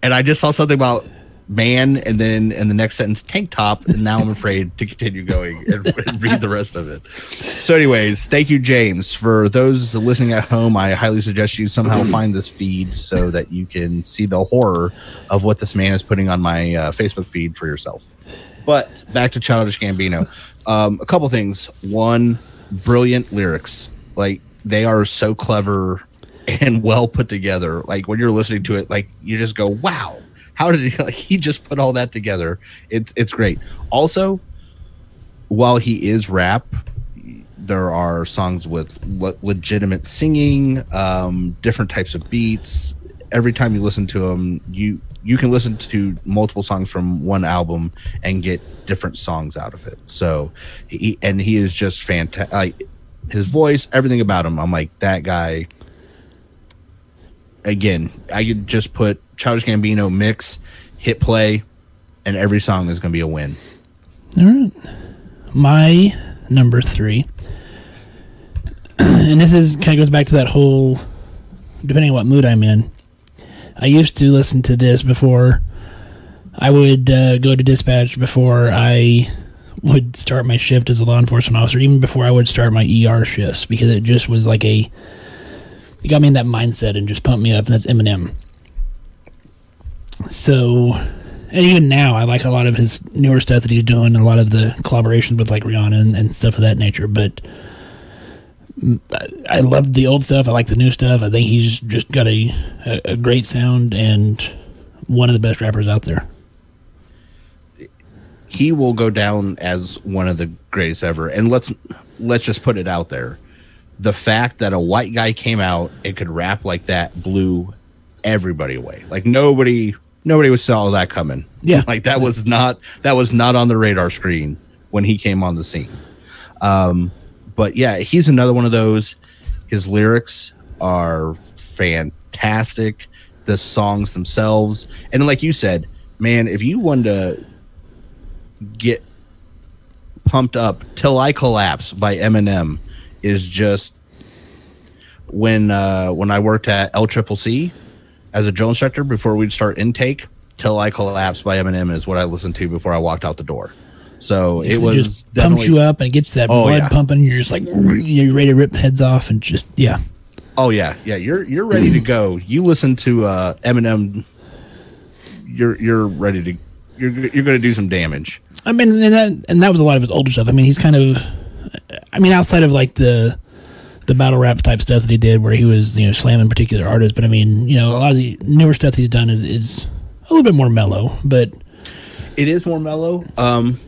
and I just saw something about man, and then in the next sentence, tank top, and now I'm afraid to continue going and, and read the rest of it. So, anyways, thank you, James. For those listening at home, I highly suggest you somehow find this feed so that you can see the horror of what this man is putting on my uh, Facebook feed for yourself. But back to Childish Gambino. Um, a couple things. One, brilliant lyrics. Like they are so clever and well put together. Like when you're listening to it, like you just go, "Wow, how did he? Like he just put all that together." It's it's great. Also, while he is rap, there are songs with le- legitimate singing, um, different types of beats. Every time you listen to him, you you can listen to multiple songs from one album and get different songs out of it. So, he and he is just fantastic. Like, his voice, everything about him. I'm like that guy. Again, I could just put Childish Gambino mix, hit play, and every song is going to be a win. All right. My number three, and this is kind of goes back to that whole, depending on what mood I'm in. I used to listen to this before I would uh, go to dispatch, before I would start my shift as a law enforcement officer, even before I would start my ER shifts, because it just was like a he got me in that mindset and just pumped me up, and that's Eminem. So, and even now, I like a lot of his newer stuff that he's doing, a lot of the collaborations with like Rihanna and, and stuff of that nature. But I, I love the old stuff. I like the new stuff. I think he's just got a, a, a great sound and one of the best rappers out there. he will go down as one of the greatest ever. And let's let's just put it out there. The fact that a white guy came out and could rap like that blew everybody away. Like nobody nobody was saw that coming. Yeah. Like that was not that was not on the radar screen when he came on the scene. Um but yeah, he's another one of those. His lyrics are fantastic. The songs themselves, and like you said, man, if you wanted to get pumped up till I collapse by Eminem is just when uh when I worked at L Triple C as a drill instructor before we'd start intake. Till I collapse by Eminem is what I listened to before I walked out the door. So it It was just pumps you up and it gets that Oh, blood yeah. pumping. You're just like you're ready to rip heads off and just yeah. Oh yeah, yeah. You're you're ready to go. You listen to uh, Eminem. You're you're ready to. You're you're going to do some damage. I mean, and that and that was a lot of his older stuff. I mean, he's kind of, I mean, outside of like the the battle rap type stuff that he did, where he was you know slamming particular artists. But I mean, you know, a lot of the newer stuff he's done is, is a little bit more mellow. But It is more mellow. Um,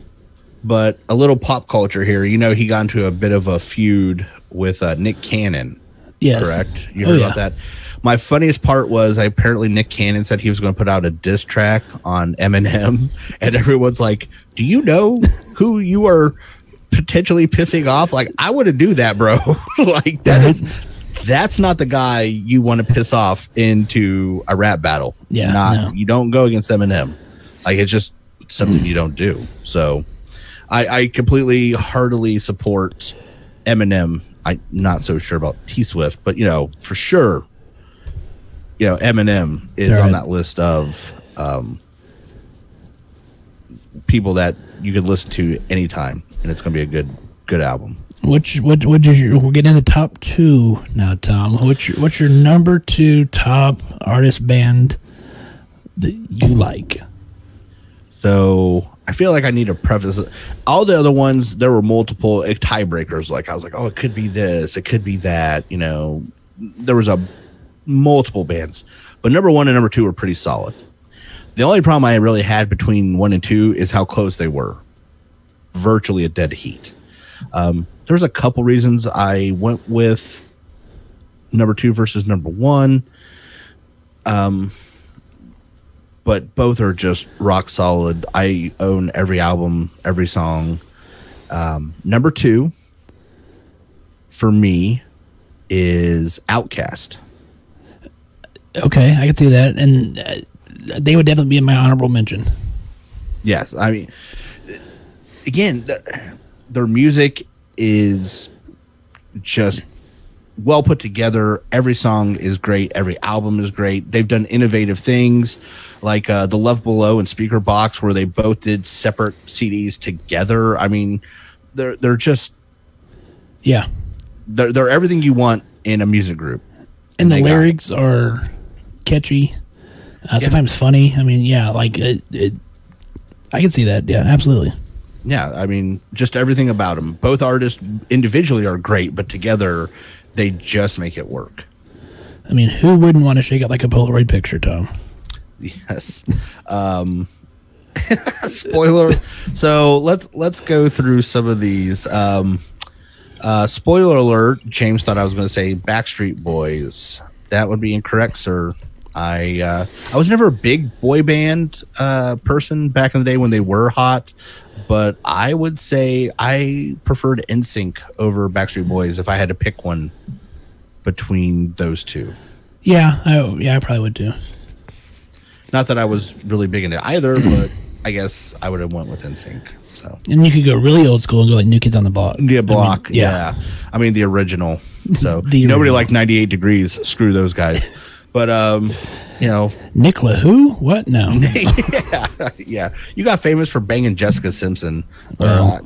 but a little pop culture here. You know, he got into a bit of a feud with uh, Nick Cannon. yes, Correct. You Oh, heard yeah. about that. My funniest part was I, apparently Nick Cannon said he was going to put out a diss track on Eminem, and everyone's like, "Do you know who you are potentially pissing off?" Like, I wouldn't do that, bro. like that Right. is that's not the guy you want to piss off into a rap battle. Yeah, not no. you don't go against Eminem. Like it's just something you don't do. So, I, I completely heartily support Eminem. I'm not so sure about T Swift, but you know for sure, you know Eminem is all on that list of um, people that you could listen to anytime, and it's going to be a good good album. Which what what is your? We're getting in the top two now, Tom. What's your what's your number two top artist band that you like? So I feel like I need to preface it. all the other ones. There were multiple tiebreakers. Like I was like, oh, it could be this, it could be that. You know, there was a multiple bands, but number one and number two were pretty solid. The only problem I really had between one and two is how close they were, virtually a dead heat. Um, there was a couple reasons I went with number two versus number one. Um, but both are just rock solid. I own every album, every song. Um, number two for me is OutKast. Okay, I can see that, and uh, they would definitely be in my honorable mention. Yes, I mean, again, their, their music is just well put together. Every song is great. Every album is great. They've done innovative things like uh, the Love Below and Speakerboxxx, where they both did separate CDs together. I mean, they're they're just Yeah, they're, they're everything you want in a music group. and the they got lyrics are catchy, uh, sometimes funny. I mean, yeah, like it, it, I can see that. Yeah, absolutely. Yeah, I mean, just everything about them. Both artists individually are great, but together they just make it work. I mean, who wouldn't want to shake it like a Polaroid picture, Tom? Yes. Um, spoiler. So let's let's go through some of these. Um, uh, spoiler alert. James thought I was going to say Backstreet Boys. That would be incorrect, sir. I uh, I was never a big boy band uh, person back in the day when they were hot, but I would say I preferred NSYNC over Backstreet Boys if I had to pick one between those two. Yeah, I, yeah, I probably would too. Not that I was really big into either, but I guess I would have went with NSYNC. So And you could go really old school and go like New Kids on the Block. yeah, block. I mean, yeah. I mean the original. So The nobody original. liked 98 degrees. Screw those guys. But um, you know, Nicola, who? What? No. yeah, yeah. You got famous for banging Jessica Simpson. Well. uh,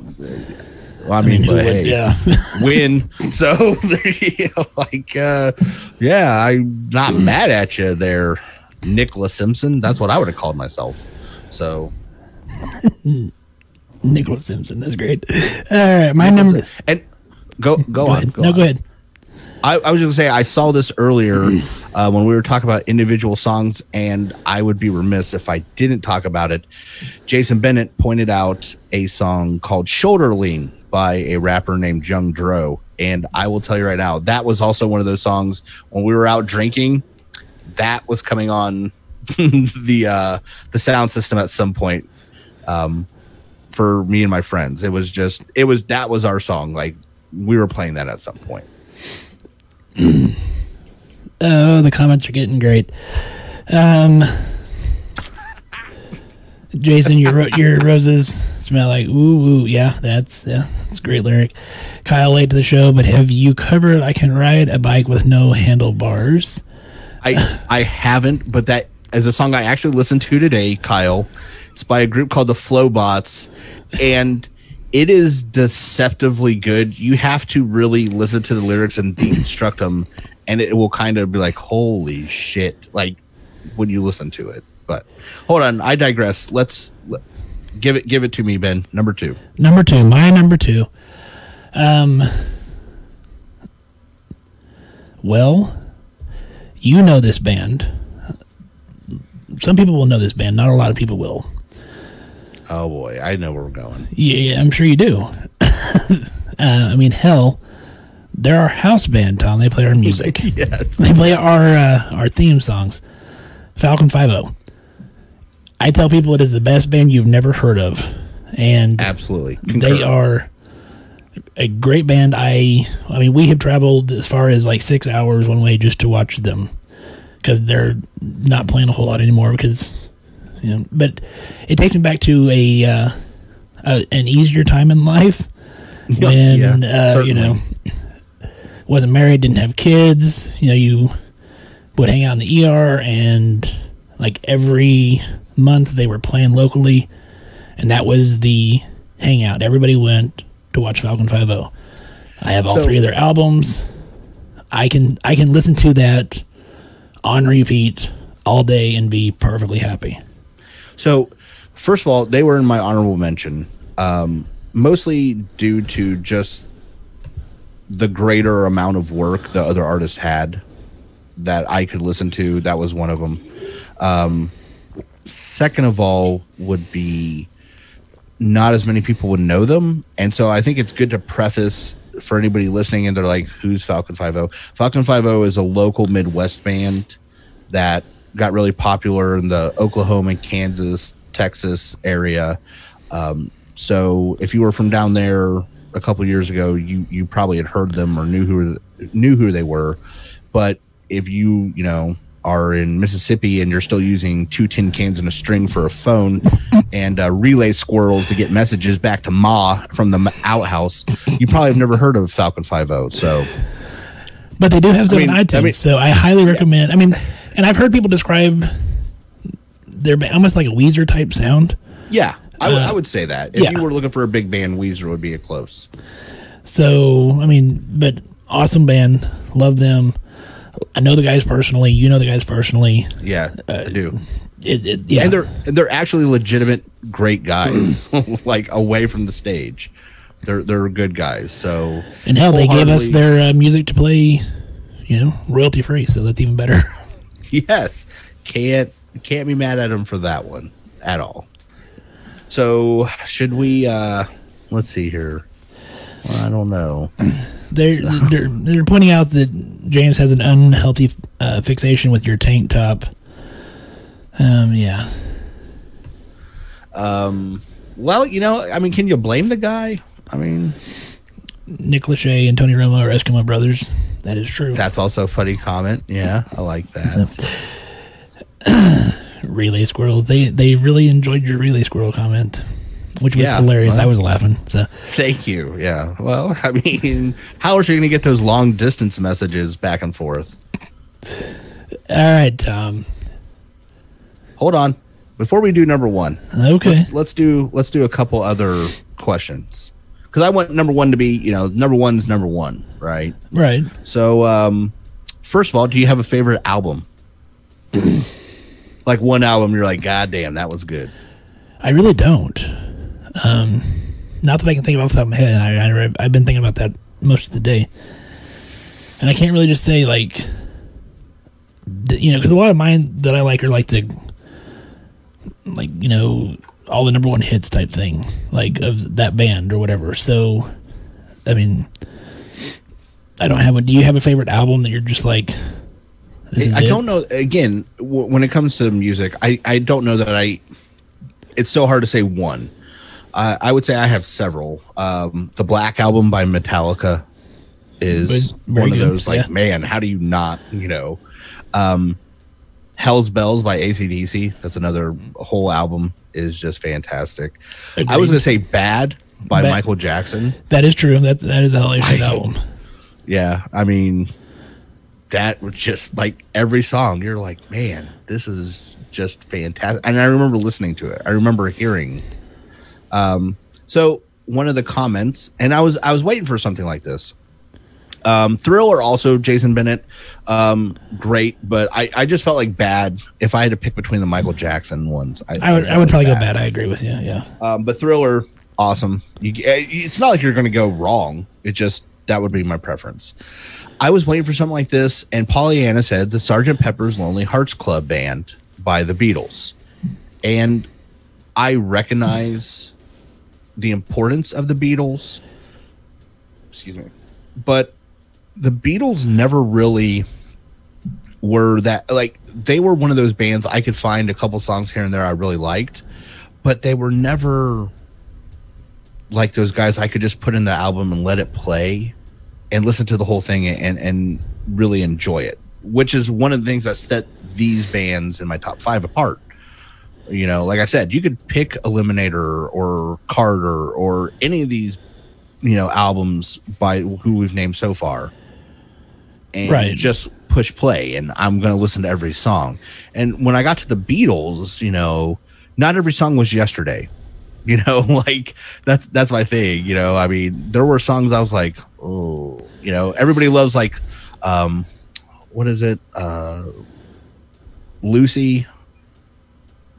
Well, I mean, who but would- hey, yeah. win. So, you know, like, uh, yeah, I'm not mad at you there, Nicholas Simpson. That's what I would have called myself. So, Nicholas Simpson. That's great. All right, my number. and go go, Go on. ahead. Go no, on. go ahead. I, I was going to say I saw this earlier uh, when we were talking about individual songs, and I would be remiss if I didn't talk about it. Jason Bennett pointed out a song called "Shoulder Lean" by a rapper named Young Dro, and I will tell you right now that was also one of those songs when we were out drinking. That was coming on the uh, the sound system at some point um, for me and my friends. It was just it was that was our song. Like we were playing that at some point. Oh, the comments are getting great. Um, Jason, your your roses smell like ooh ooh. Yeah, that's yeah, that's great lyric. Kyle late to the show, but have you covered? I can ride a bike with no handlebars. I I haven't, but that is a song I actually listened to today, Kyle. It's by a group called the Flobots, and it is deceptively good. You have to really listen to the lyrics and deconstruct them, and it will kind of be like, "Holy shit!" Like when you listen to it. But hold on, I digress. Let's let, give it give it to me, Ben. Number two. Number two, my number two. Um, well, you know this band. Some people will know this band. Not a lot of people will. Oh boy, I know where we're going. Yeah, I'm sure you do. uh, I mean, hell, they're our house band, Tom. They play our music. Yes. they play our uh, our theme songs. Falcon Five O. I tell people it is the best band you've never heard of, and Absolutely. they are a great band. I I mean, we have traveled as far as like six hours one way just to watch them because they're not playing a whole lot anymore. Because you know, but it takes me back to a, uh, a an easier time in life when Yeah, uh, you know wasn't married, didn't have kids. You know, you would hang out in the ER and like every month they were playing locally and that was the hangout. Everybody went to watch Falcon Five O. I have all So- three of their albums. I can I can listen to that on repeat all day and be perfectly happy. So, first of all, they were in my honorable mention, um, mostly due to just the greater amount of work the other artists had that I could listen to. That was one of them. Um, second of all, would be not as many people would know them, and so I think it's good to preface for anybody listening and they're like, "Who's Falcon Five O?" Falcon Five O is a local Midwest band that got really popular in the Oklahoma, Kansas, Texas area. Um, so if you were from down there a couple years ago, you you probably had heard them or knew who knew who they were. But if you you know are in Mississippi and you're still using two tin cans and a string for a phone and uh, relay squirrels to get messages back to Ma from the outhouse, you probably have never heard of Falcon Five O. So But they do have some mean- on I mean- so I highly recommend. I mean, and I've heard people describe their almost like a Weezer type sound. yeah, I would Uh, I would say that if yeah. you were looking for a big band, Weezer would be a close. So I mean, but awesome band, love them. I know the guys personally. You know the guys personally. Yeah, I do. It, it, yeah, and they're they're actually legitimate great guys like away from the stage they're they're good guys so and hell, they gave us their uh, music to play, you know, royalty free. So that's even better. yes can't can't be mad at him for that one at all so should we uh let's see here well, i don't know they're they're they're pointing out that James has an unhealthy uh, fixation with your tank top. Um, yeah, Um. well you know i mean can you blame the guy i mean Nick Lachey and Tony Romo are Eskimo brothers. That is true. that's also a funny comment yeah i like that relay squirrels. They they really enjoyed your relay squirrel comment, which was Yeah, hilarious. well. I was laughing. So thank you yeah well i mean how are you gonna get those long distance messages back and forth all right, Tom. hold on before we do number one Okay. let's, let's do let's do a couple other questions because I want number one to be you know number one's number one, right? Right. So, um, first of all, do you have a favorite album? like one album, you're like, God damn, that was good. I really don't. Um, not that I can think of off the top of my head. I, I, I've been thinking about that most of the day, and I can't really just say like, you know, because a lot of mine that I like are like the, like you know, all the number one hits type thing, like of that band or whatever. So, I mean, I don't have one. Do you have a favorite album that you're just like? I it? don't know. Again, w- when it comes to music, I, I don't know that I. It's so hard to say one. Uh, I would say I have several. Um, the Black Album by Metallica is one of good, those. Like, yeah. man, how do you not? You know, um, Hell's Bells by ACDC. That's another whole album is just fantastic. I was going to say Bad by Bad. Michael Jackson. That is true. That that is a hellacious I- album. Yeah, I mean, that was just like every song. You're like, man, this is just fantastic. And I remember listening to it. I remember hearing. Um, so one of the comments, and I was I was waiting for something like this. Um, Thriller also Jason Bennett, um, great, but I, I just felt like bad if I had to pick between the Michael Jackson ones. I would I would probably bad. go bad. I agree with you. Yeah. Um, but Thriller, awesome. You, eh, it's not like you're going to go wrong. It just that would be my preference. I was waiting for something like this, and Pollyanna said the Sergeant Pepper's Lonely Hearts Club Band by the Beatles, and I recognize the importance of the Beatles. Excuse me, but the Beatles never really were that like they were one of those bands I could find a couple songs here and there I really liked, but they were never like those guys I could just put in the album and let it play and listen to the whole thing and and really enjoy it, which is one of the things that set these bands in my top 5 apart. You know, like I said, you could pick Eliminator or Carter or any of these you know albums by who we've named so far and Right. just push play and I'm going to listen to every song. And when I got to the Beatles, you know, not every song was yesterday. You know, like that's that's my thing, you know. I mean, there were songs I was like, "Oh, you know, everybody loves like um what is it? Uh Lucy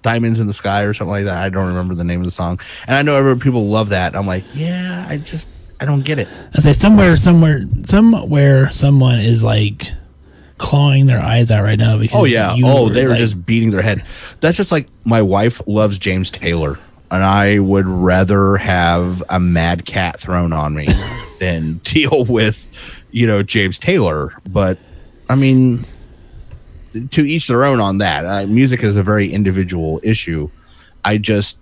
Diamonds in the Sky or something like that. I don't remember the name of the song. And I know every people love that. I'm like, "Yeah, I just I don't get it." I say somewhere, somewhere, somewhere, someone is like clawing their eyes out right now because Oh yeah. Oh, they were like- just beating their head. That's just like my wife loves James Taylor, and I would rather have a mad cat thrown on me than deal with, you know, James Taylor. But I mean, to each their own on that. Uh, music is a very individual issue. I just.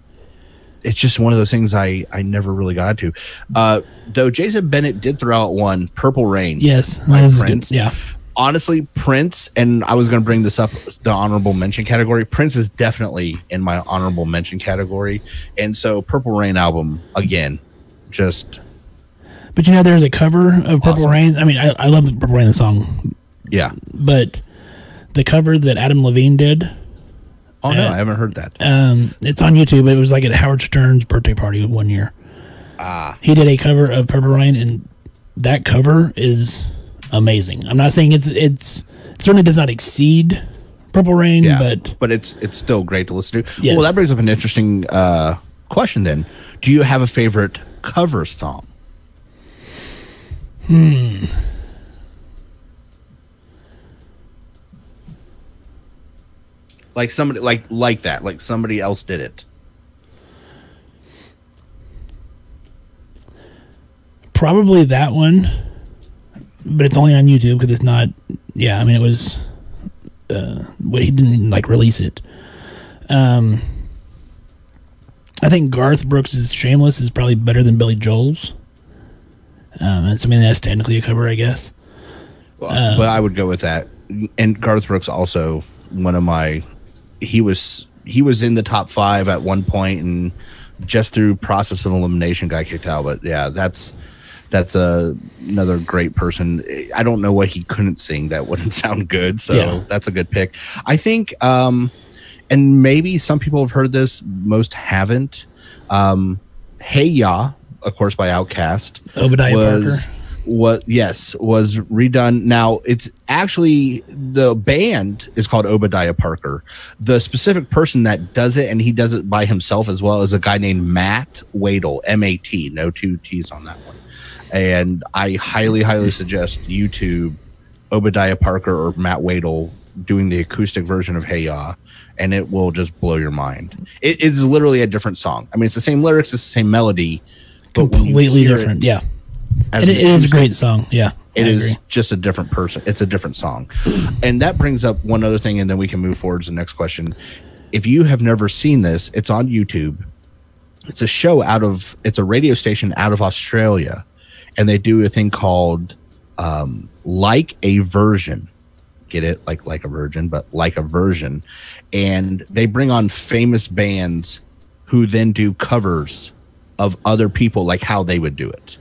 It's just one of those things I, I never really got into. Uh, though Jason Bennett did throw out one, Purple Rain yes, by that is good. Prince. Yeah, honestly, Prince, and I was going to bring this up the honorable mention category. Prince is definitely in my honorable mention category, and so Purple Rain album again, just but you know, there's a cover of Purple Awesome. Rain. I mean, I, I love the Purple Rain song, yeah. but the cover that Adam Levine did, Oh no, Uh, I haven't heard that. um, it's on YouTube. It was like at Howard Stern's birthday party one year. Ah, He did a cover of Purple Rain, and that cover is amazing. I'm not saying it's it's it certainly does not exceed Purple Rain, yeah, but but it's it's still great to listen to. Yes. Well, that brings up an interesting uh, question. Then, do you have a favorite cover song? Hmm. Like somebody like like that, like somebody else did it. probably that one. But it's only on YouTube because it's not. Yeah, I mean it was. Uh, well, he didn't like release it. Um, I think Garth Brooks' "Shameless" is probably better than Billy Joel's. Um, it's, I mean that's technically a cover, I guess. Well, Uh, but I would go with that. And Garth Brooks also one of my. He was he was in the top five at one point, and just through process of elimination, got kicked out. But yeah, that's that's a, another great person. I don't know what he couldn't sing that wouldn't sound good. So Yeah. that's a good pick. I think, um, and maybe some people have heard this, most haven't. Um, hey Ya of course, by OutKast. Obadiah Parker. What? Yes, was redone. Now it's actually the band is called Obadiah Parker. The specific person that does it, and he does it by himself as well, is a guy named Matt Weddle. M A T. No two T's on that one. And I highly, highly suggest YouTube Obadiah Parker or Matt Weddle doing the acoustic version of Hey Ya, and it will just blow your mind. It is literally a different song. I mean, it's the same lyrics, it's the same melody, but when you Completely hear it different. yeah. As And it is a great song. Yeah. It I is agree. just a different person. It's a different song, and that brings up one other thing, and then we can move forward to the next question. If you have never seen this, it's on YouTube. It's a show out of it's a radio station out of Australia, and they do a thing called um, like a version. Get it like like a virgin, but like a version, and they bring on famous bands who then do covers of other people, like how they would do it,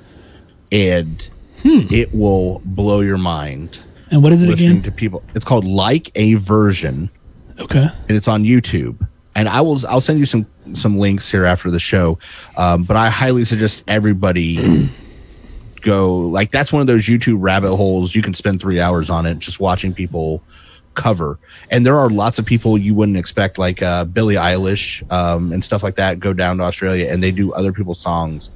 and it will blow your mind And what is it listening again? to people. It's called like a version okay. and it's on YouTube. And I will I'll send you some some links here after the show. Um, but I highly suggest everybody go like that's one of those YouTube rabbit holes. You can spend three hours on it just watching people cover. And there are lots of people you wouldn't expect, like uh, Billie Eilish um, and stuff like that, go down to Australia and they do other people's songs,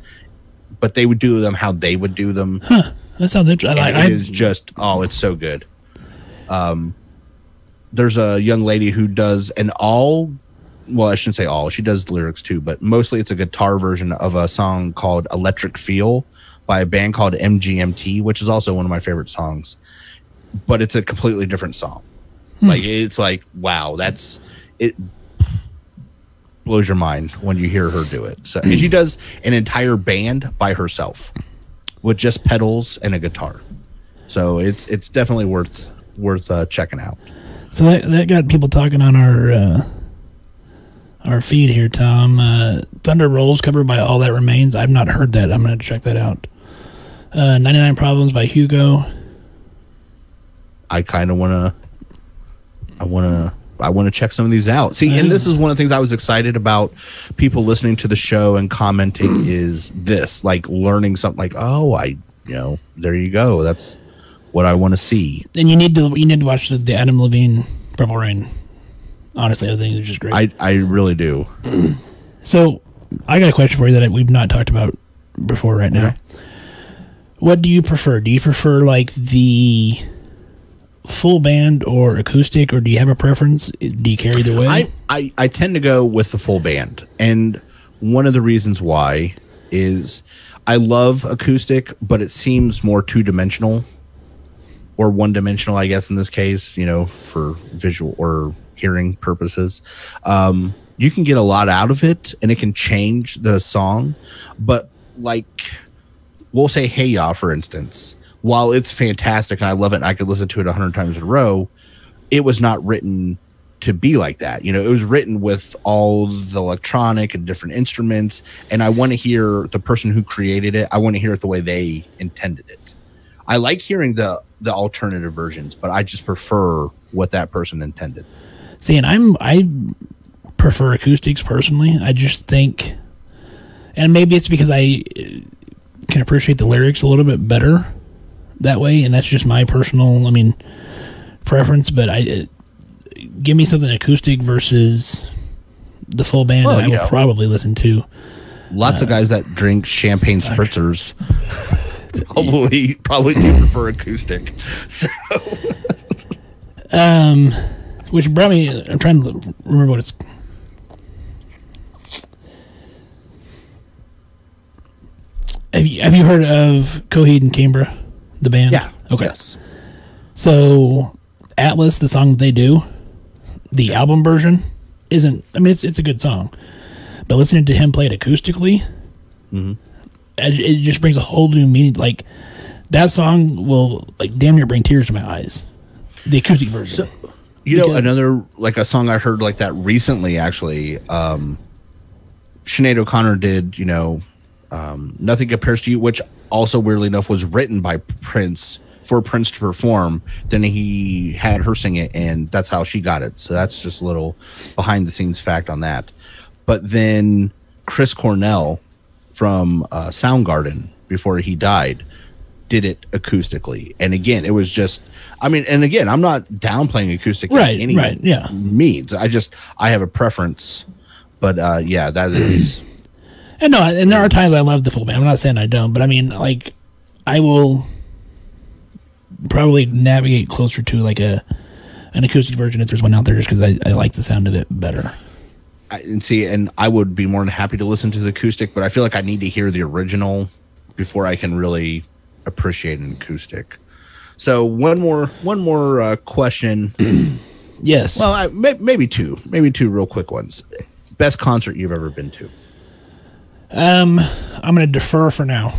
but they would do them how they would do them. Huh. That sounds interesting. I, it is just oh, it's so good. Um, there's a young lady who does an all. Well, I shouldn't say all. She does lyrics too, but mostly it's a guitar version of a song called "Electric Feel" by a band called MGMT, which is also one of my favorite songs. But it's a completely different song. Like it's like wow, that's it blows your mind when you hear her do it. So and she does an entire band by herself with just pedals and a guitar. So it's it's definitely worth worth uh, checking out. so that, that got people talking on our uh, our feed here, Tom. Uh, Thunder Rolls covered by All That Remains. I've not heard that. I'm going to check that out. Uh, 99 Problems by Hugo. I kind of want to I want to I want to check some of these out. See, and this is one of the things I was excited about people listening to the show and commenting is this, like learning something like, "Oh, I, you know, there you go. That's what I want to see." And you need to you need to watch the, the Adam Levine Purple Rain. Honestly, I think it's just great. I I really do. So, I got a question for you that we've not talked about before right now. Okay. What do you prefer? Do you prefer like the full band or acoustic, or do you have a preference? Do you carry either way? I, I, I tend to go with the full band. And one of the reasons why is I love acoustic, but it seems more two dimensional or one dimensional, I guess, in this case, you know, for visual or hearing purposes. Um, you can get a lot out of it and it can change the song. But like, we'll say Hey Ya, for instance, while it's fantastic and I love it and I could listen to it a hundred times in a row, it was not written to be like that. You know, it was written with all the electronic and different instruments, and I want to hear the person who created it. I want to hear it the way they intended it. I like hearing the the alternative versions, but I just prefer what that person intended. See, and I'm I prefer acoustics personally. I just think, and maybe it's because I uh, can appreciate the lyrics a little bit better that way, and that's just my personal, I mean, preference. But I uh, give me something acoustic versus the full band, Well, and I you will know. probably listen to. Lots of guys that drink champagne spritzers probably probably do prefer acoustic. So Um, which brought me. I'm trying to remember what it's. Have you have you heard of Coheed and Cambria, the band? yeah, Okay. yes. So Atlas, the song they do, the album version isn't. I mean, it's it's a good song, but listening to him play it acoustically, Mm-hmm. it, it just brings a whole new meaning. Like that song will like damn near bring tears to my eyes. The acoustic version. You know, Because- another like a song I heard like that recently actually. Um Sinead O'Connor did, you know, um, Nothing Compares to You, which also weirdly enough was written by Prince for Prince to perform. Then he had her sing it, and that's how she got it. So that's just a little behind the scenes fact on that. But then Chris Cornell from uh, Soundgarden before he died did it acoustically. And again, it was just I mean, and again, I'm not downplaying acoustic Right, in any right, yeah. means. I just I have a preference. But uh yeah, that is And no, and there are times I love the full band. I'm not saying I don't, but I mean, like, I will probably navigate closer to like a an acoustic version if there's one out there, just because I, I like the sound of it better. I, and see, and I would be more than happy to listen to the acoustic, but I feel like I need to hear the original before I can really appreciate an acoustic. So one more, one more uh, question. Yes. well, I, may, maybe two, maybe two real quick ones. Best concert you've ever been to? Um, I'm going to defer for now.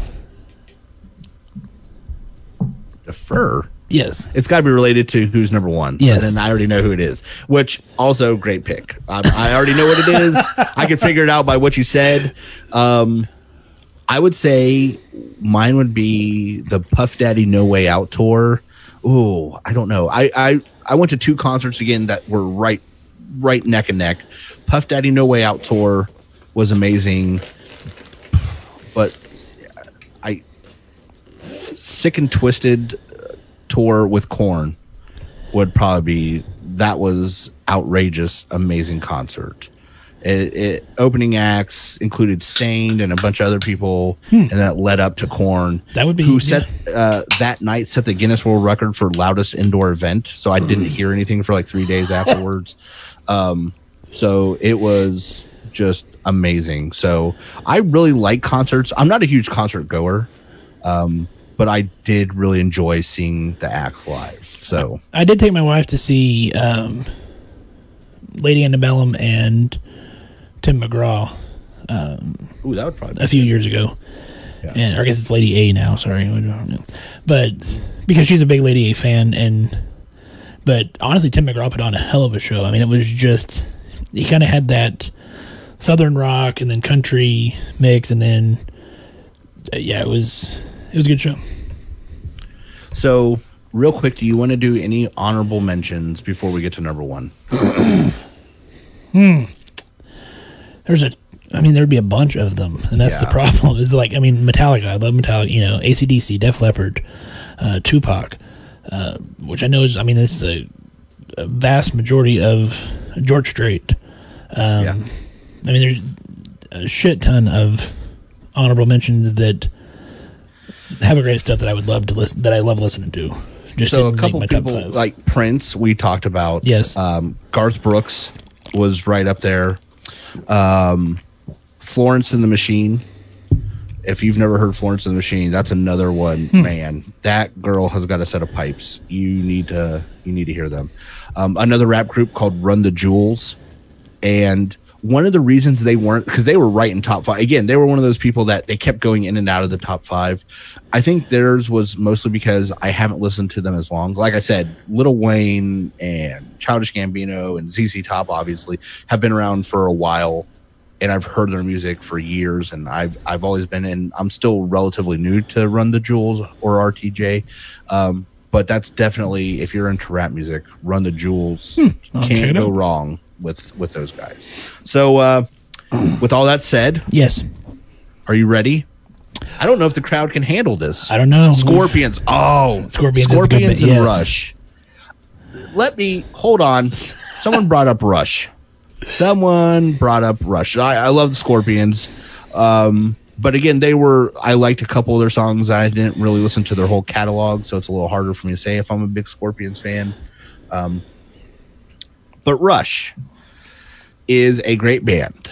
Defer. Yes. It's got to be related to who's number one. Yes. and I already know who it is. Which also great pick. I, I already know what it is. I can figure it out by what you said. Um, I would say mine would be the Puff Daddy No Way Out tour. Ooh, I don't know. I I I went to two concerts again that were right right neck and neck. Puff Daddy No Way Out tour was amazing, but I sick and twisted uh, tour with Korn would probably be that was outrageous, amazing concert. It, it opening acts included Staind and a bunch of other people, and that led up to Korn. That would be- who set uh, that night set the Guinness World Record for loudest indoor event. So I didn't hear anything for like three days afterwards. um, so it was just amazing. So I really like concerts. I'm not a huge concert goer, um, but I did really enjoy seeing the acts live. So I did take my wife to see um, Lady Antebellum and Tim McGraw ooh, that would probably a few years ago. Yeah. And I guess it's Lady A now. Sorry, I but because she's a big Lady A fan, and but honestly, Tim McGraw put on a hell of a show. I mean, it was just he kind of had that southern rock and then country mix, and then uh, yeah, it was it was a good show. So, real quick, do you want to do any honorable mentions before we get to number one? Hmm there's a, I mean, there'd be a bunch of them, and that's the problem. Is like, I mean, Metallica. I love Metallica. You know, ACDC, Def Leppard, uh, Tupac, uh, which I know is, I mean, it's a, a vast majority of George Strait. Um, Yeah. I mean, there's a shit ton of honorable mentions that have a great stuff that I would love to listen. That I love listening to. Just So, a couple people like Prince, we talked about. Yes. Um, Garth Brooks was right up there. Um, Florence and the Machine. If you've never heard Florence and the Machine, that's another one. Hmm. Man, that girl has got a set of pipes. You need to you need to hear them. Um, another rap group called Run the Jewels, and one of the reasons they weren't because they were right in top five. Again they were one of those people that they kept going in and out of the top five. I think theirs was mostly because i haven't listened to them as long. Like i said Lil Wayne and childish gambino and zz top obviously have been around for a while and i've heard their music for years and i've i've always been and i'm still relatively new to run the jewels or rtj um, but that's definitely if you're into rap music run the jewels I'll can't go wrong with with those guys. So, uh, with all that said, yes, are you ready? I don't know if the crowd can handle this. I don't know. Scorpions. Oh, Scorpions is a good Scorpions bit, and yes. Rush. Let me hold on. Someone brought up Rush. Someone brought up Rush. I, I love the Scorpions. Um, but again, they were. I liked a couple of their songs. I didn't really listen to their whole catalog, so it's a little harder for me to say if I'm a big Scorpions fan. Um, but Rush is a great band.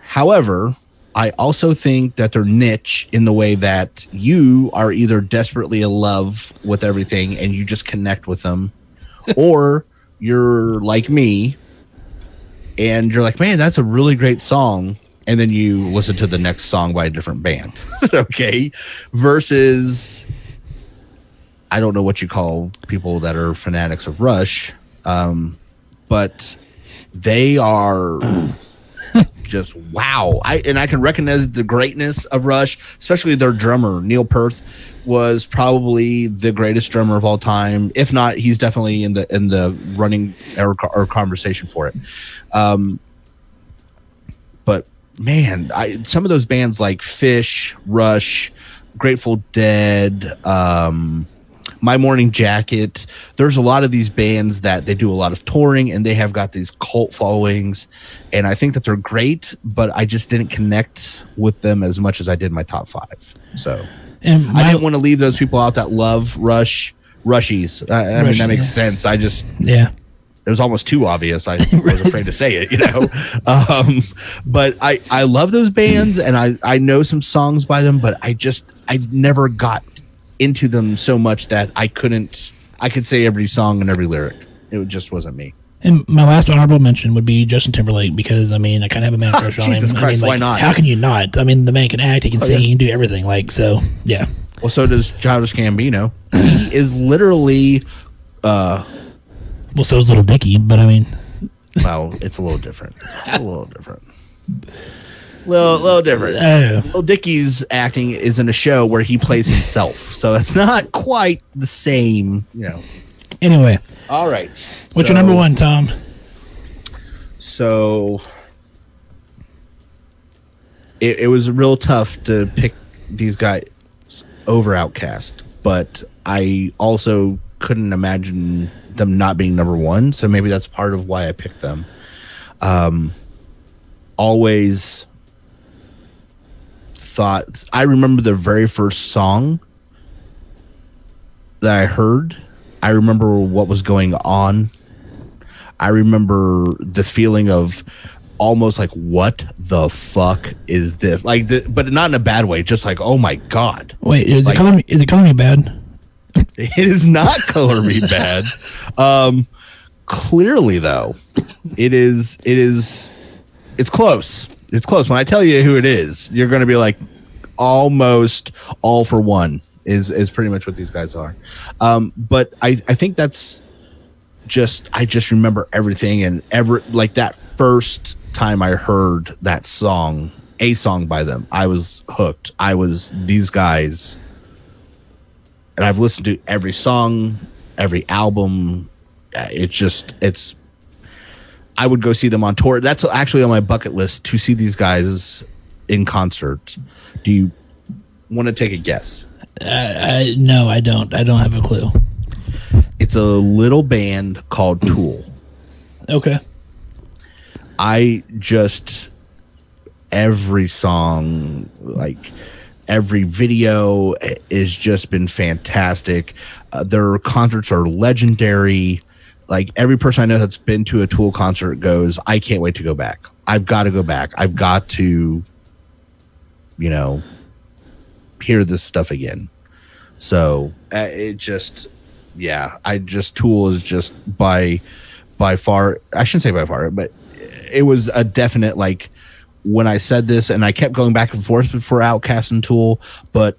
However, I also think that they're niche in the way that you are either desperately in love with everything and you just connect with them, or you're like me and you're like, man, that's a really great song. And then you listen to the next song by a different band. okay. Versus, I don't know what you call people that are fanatics of Rush, um, but they are just wow. I and I can recognize the greatness of Rush, especially their drummer Neil Peart was probably the greatest drummer of all time. If not, he's definitely in the in the running or, or conversation for it. Um, but man, I some of those bands like Phish, Rush, Grateful Dead, um, My Morning Jacket. There's a lot of these bands that they do a lot of touring and they have got these cult followings, and I think that they're great, but I just didn't connect with them as much as I did my top five. So And I didn't want to leave those people out that love Rush. Rushies. I, I mean, that makes yeah. sense. I just yeah. it was almost too obvious. I was afraid to say it, you know. Um, but I I love those bands, and I I know some songs by them, but I just I never got into them so much that I couldn't I could say every song and every lyric. It just wasn't me. And my last honorable mention would be Justin Timberlake because I mean I kind of have a man crush on him. Jesus I Christ, mean, why not? How can you not? I mean, the man can act, he can sing, yeah. he can do everything. Like so, yeah. Well, so does Childish Gambino. he is literally uh Well, so is Lil Dicky, but I mean, well, it's a little different. It's a little different. Little, little different. I. Lil Dicky's acting is in a show where he plays himself, so that's not quite the same, you know. Anyway, All right. what's So- your number one, Tom? So it, it was real tough to pick these guys over OutKast, but I also couldn't imagine them not being number one. So maybe that's part of why I picked them. Um, always thought I remember the very first song that I heard. I remember what was going on I remember the feeling of almost like what the fuck is this? Like the, but not in a bad way, just like oh my god. Wait, is Like- it color me? Is it Color Me Badd? It is not Color Me Badd. Um clearly though, it is it is it's close. It's close. When I tell you who it is, you're going to be like almost all for one is is pretty much what these guys are. Um but I I think that's just I just remember everything and ever like that first time I heard that song, a song by them, I was hooked. I was these guys and I've listened to every song, every album. It's just it's I would go see them on tour. That's actually on my bucket list to see these guys in concert. Do you want to take a guess? I, I no, I don't. I don't have a clue. It's a little band called Tool. Okay. I just every song, like every video, has just been fantastic. Uh, their concerts are legendary. Like every person I know that's been to a Tool concert goes, I can't wait to go back. I've got to go back. I've got to, you know, hear this stuff again. So uh, it just, yeah, I just Tool is just by by far. I shouldn't say by far, but it was a definite like when I said this, and I kept going back and forth for OutKast and Tool, but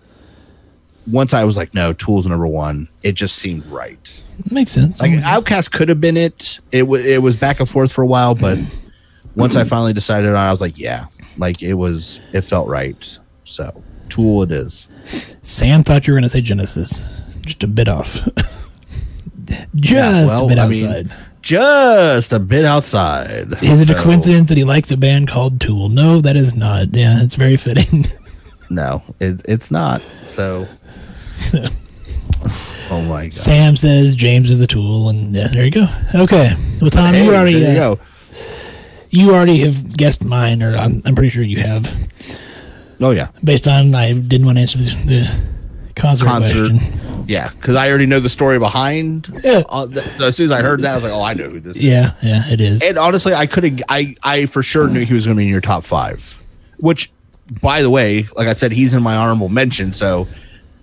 once I was like, no, Tool's number one. It just seemed right. Makes sense. Like OutKast could have been it. It w- it was back and forth for a while, but once I finally decided on, it, I was like, yeah, like it was. It felt right. So Tool, it is. Sam thought you were going to say Genesis. Just a bit off. Just well, a bit I mean, outside. Just a bit outside. is it a coincidence that he likes a band called Tool? No, that is not. Yeah, it's very fitting. No, it, it's not. So, So, oh my god. Sam says James is a tool, and yeah, there you go. Okay. Well, Tom, Hey, you already there you uh, you already have guessed mine, or I'm, I'm pretty sure you have. Oh yeah, Based on I didn't want to answer the, the concert, concert. question. Yeah, because I already know the story behind. Yeah. Uh, th- so as soon as I heard that, I was like, "Oh, I know who this is." Yeah, yeah, it is. And honestly, I could have. I I for sure knew he was going to be in your top five. Which, by the way, like I said, he's in my honorable mention. So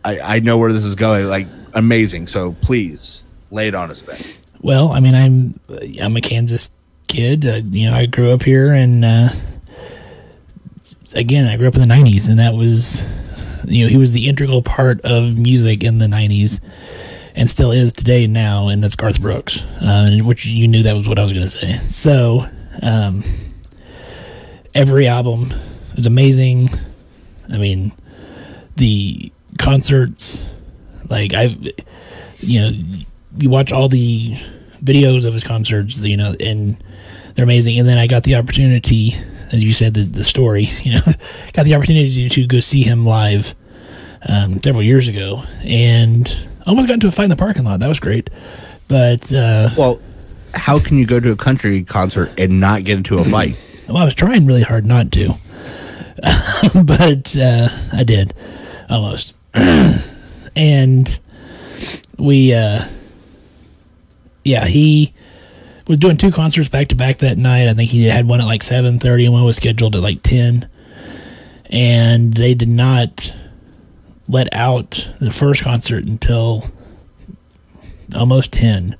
I I know where this is going. Like amazing. So please lay it on us, Ben. Well, I mean, I'm I'm a Kansas kid. Uh, you know, I grew up here, and uh, again, I grew up in the '90s, and that was, you know, he was the integral part of music in the '90s, and still is today now, and that's Garth Brooks. Uh, which you knew that was what I was going to say. So, um, every album is amazing. I mean, the concerts, like I've, you know, you watch all the videos of his concerts, you know, and they're amazing. And then I got the opportunity as you said, the the story. You know, got the opportunity to, to go see him live um, several years ago, and almost got into a fight in the parking lot. That was great, but uh, Well, how can you go to a country concert and not get into a fight? well, I was trying really hard not to, but uh, I did almost, and we, uh, yeah, he was doing two concerts back to back that night. I think he had one at like seven thirty, and one was scheduled at like ten, and they did not let out the first concert until almost ten.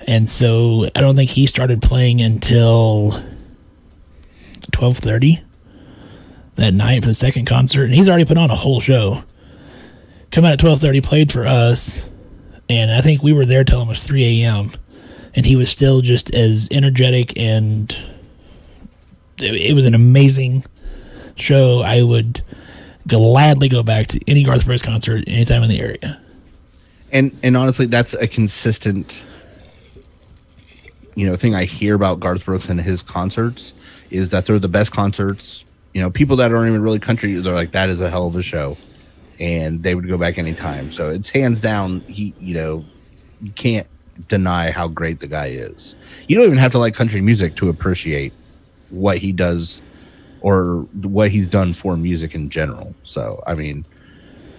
And so I don't think he started playing until twelve thirty that night for the second concert, and he's already put on a whole show. Come out at twelve thirty, played for us, and I think we were there till almost three a.m. And he was still just as energetic, and it, it was an amazing show. I would gladly go back to any Garth Brooks concert anytime in the area. and and honestly, that's a consistent, you know, thing I hear about Garth Brooks and his concerts is that they're the best concerts. You know, people that aren't even really country, they're like, that is a hell of a show, and they would go back anytime. So it's hands down. He, you know, you can't deny how great the guy is. You don't even have to like country music to appreciate what he does or what he's done for music in general. So, I mean,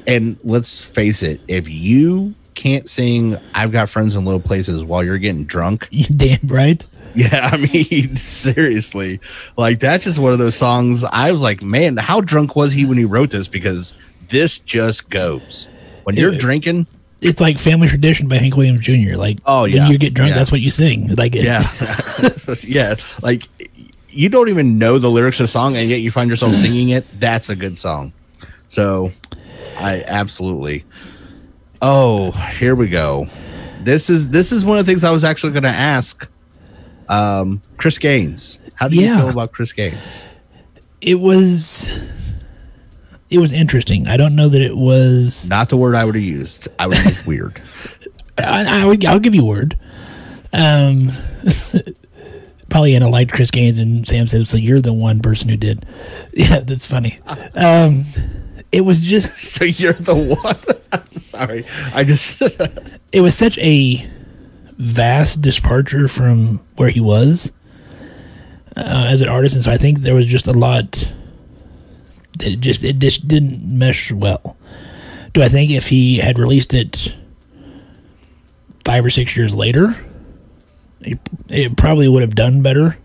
and let's face it, if you can't sing I've got friends in low places while you're getting drunk, You damn right. yeah, I mean, seriously. Like that's just one of those songs I was like, man, how drunk was he when he wrote this because this just goes. When you're Yeah. drinking, It's like Family Tradition by Hank Williams Jr. Like, Oh, yeah, when you get drunk, Yeah. that's what you sing. Like, it, yeah. yeah, like you don't even know the lyrics of the song and yet you find yourself singing it. That's a good song. So, I absolutely Oh, here we go. This is this is one of the things I was actually going to ask um Chris Gaines. How do you Yeah. feel about Chris Gaines? it was it was interesting. I don't know that it was. Not the word I would have used. I would have used weird. I, I would. I'll give you a word. Um, Pollyanna liked Chris Gaines, and Sam said, "So you're the one person who did." Yeah, that's funny. Um, it was just. So you're the one. Sorry, I just It was such a vast departure from where he was uh, as an artist, and so I think there was just a lot it just it just didn't mesh well. Do I think if he had released it five or six years later, it, it probably would have done better.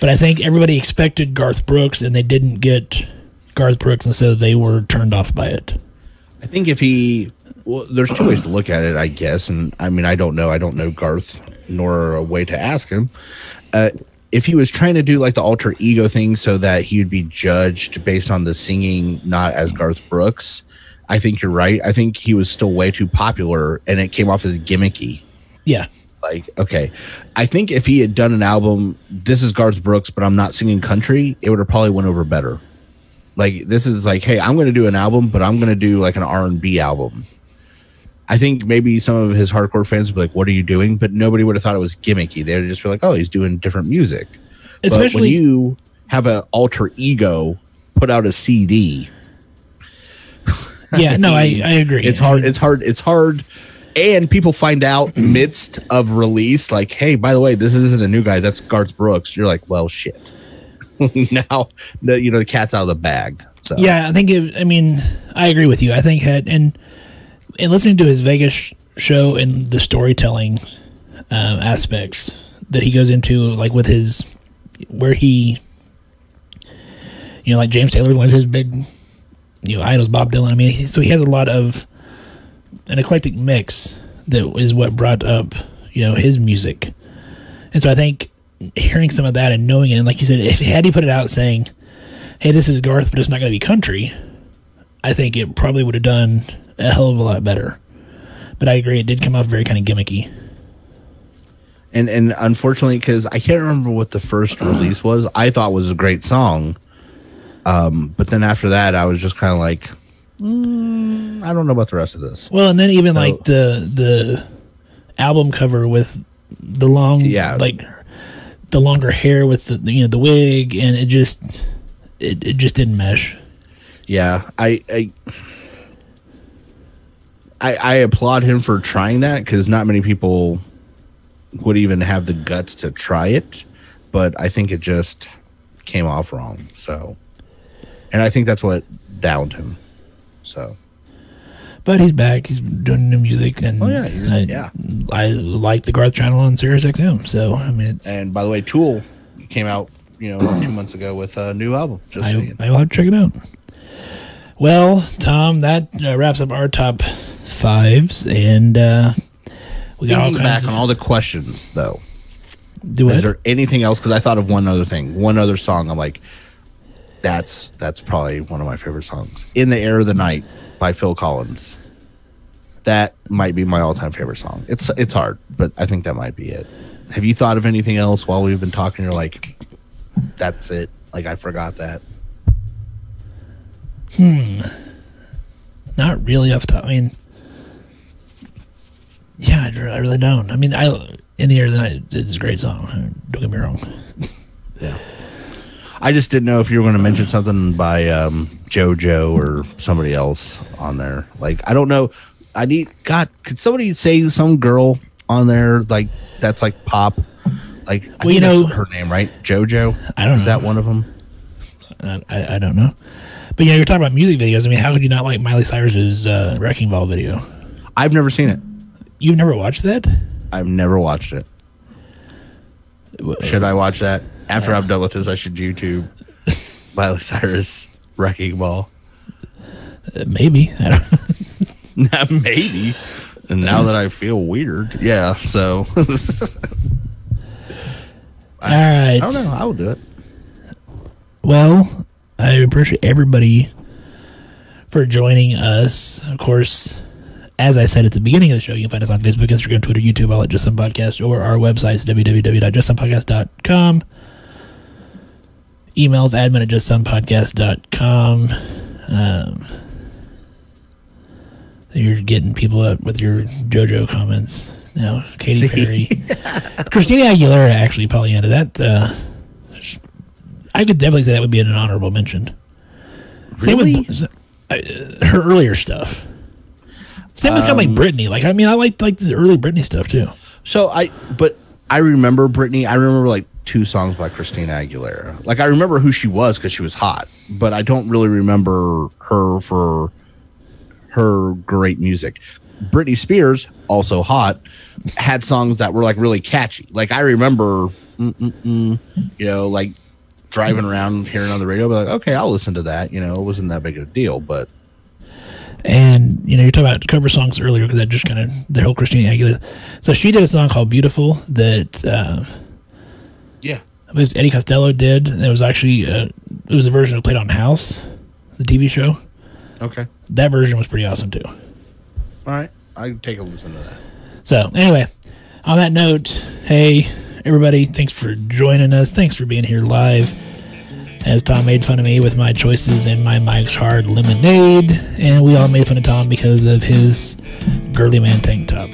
But I think everybody expected Garth Brooks, and they didn't get Garth Brooks, and so they were turned off by it. I think if he well, there's two ways to look at it, I guess, and I mean I don't know, I don't know Garth nor a way to ask him. Uh, if he was trying to do like the alter ego thing so that he would be judged based on the singing, not as Garth Brooks, I think you're right. I think he was still way too popular, and it came off as gimmicky. Yeah, like okay i think if he had done an album this is garth brooks but i'm not singing country it would have probably went over better like this is like hey i'm going to do an album but i'm going to do like an r&b album i think maybe some of his hardcore fans would be like what are you doing but nobody would have thought it was gimmicky they would just be like oh he's doing different music especially you have an alter ego put out a cd yeah. No, I I agree. it's hard it's hard it's hard and people find out mm. midst of release like hey by the way this isn't a new guy that's garth brooks you're like well shit now the, you know the cat's out of the bag so Yeah, I think. It, I mean, I agree with you. I think had and and listening to his Vegas show and the storytelling um, aspects that he goes into, like with his where he, you know, like James Taylor, one of his big, you know, idols, Bob Dylan. I mean, he, so he has a lot of an eclectic mix that is what brought up, you know, his music. And so I think hearing some of that and knowing it, and like you said, if had he put it out saying hey, this is Garth, but it's not going to be country, I think it probably would have done a hell of a lot better. But I agree, it did come off very kind of gimmicky. and and unfortunately because i can't remember what the first release was i thought was a great song um but then after that i was just kind of like mm, i don't know about the rest of this Well, and then even like the the album cover with the long, Yeah. like the longer hair with the you know the wig, and it just it, it just didn't mesh. Yeah, I, I, I, I applaud him for trying that because not many people would even have the guts to try it. But I think it just came off wrong. So, and I think that's what downed him. So, But he's back. He's doing new music, and Oh, yeah, I, yeah. I like the Garth channel on Sirius XM. So I mean, it's and by the way, Tool came out, you know, two months ago with a new album. Just I, saying. I will have to check it out. Well, Tom, that uh, wraps up our top fives, and uh, we got all kinds back of on all the questions, though. do Is it. there anything else? Because I thought of one other thing, one other song. I'm like, that's that's probably one of my favorite songs. "In the Air of the Night" by Phil Collins. That might be my all-time favorite song. It's it's hard, but I think that might be it. Have you thought of anything else while we've been talking? You're like, that's it. Like I forgot that. Hmm. Not really off the top. I mean, yeah, I, I really don't. I mean, I in the air of the night it's a great song. Don't get me wrong. Yeah. I just didn't know if you were going to mention something by um, JoJo or somebody else on there. Like, I don't know. I need God. Could somebody say some girl on there like that's like pop? Like, I Well, you know- her name, right? JoJo. I don't Is know. that one of them? I, I, I don't know. But yeah, you're talking about music videos. I mean, how could you not like Miley Cyrus's uh, Wrecking Ball video? I've never seen it. You've never watched that? I've never watched it. Should I watch that after I'm done with this? I should YouTube Miley Cyrus Wrecking Ball. Uh, maybe. I don't. Maybe. And now that I feel weird, yeah. So All right. I don't know. I will do it. Well, I appreciate everybody for joining us. Of course, as I said at the beginning of the show, you can find us on Facebook, Instagram, Twitter, YouTube, all at Just Some Podcast, or our website is www.justsomepodcast.com. Emails admin at justsomepodcast.com. Um, you're getting people up with your JoJo comments now. Katy Perry. Christina Aguilera actually probably into that. Uh, I could definitely say that would be an honorable mention. Same with Really? uh, her earlier stuff. Same with kind of like um, Britney. Like I mean, I like like the early Britney stuff too. So I, but I remember Britney. I remember like two songs by Christina Aguilera. Like I remember who she was because she was hot, but I don't really remember her for her great music. Britney Spears, also hot, had songs that were like really catchy. Like I remember, you know, like driving around hearing on the radio, but like, okay, I'll listen to that. You know, it wasn't that big of a deal, but And you know, you're talking about cover songs earlier because that just kind of the whole Christina Aguilera. So she did a song called "Beautiful" that uh, yeah, it was Eddie Costello did. And it was actually uh, it was a version that played on House, the TV show. okay, That version was pretty awesome too. all right, I can take a listen to that. So anyway, on that note, hey everybody, thanks for joining us. Thanks for being here live. As Tom made fun of me with my choices and my Mike's Hard Lemonade, and we all made fun of Tom because of his girly man tank top.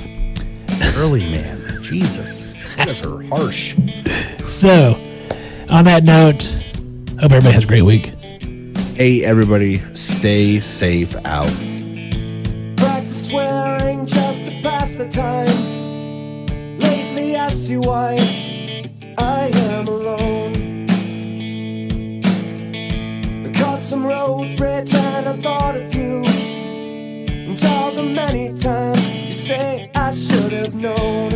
Early man, Jesus, you guys are harsh. So, on that note, hope everybody has a great week. Hey, everybody, stay safe out. Practice swearing just to pass the time. Lately I see why I am some road rage and I thought of you. And all the many times you say I should have known.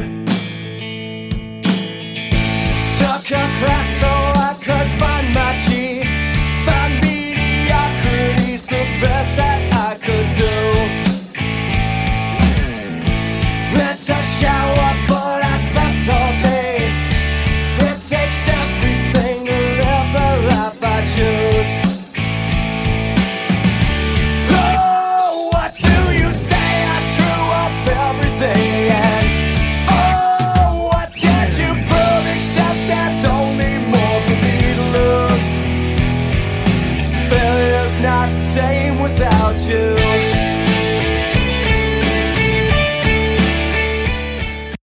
Took a class so I could find my G. Find mediocrity's the best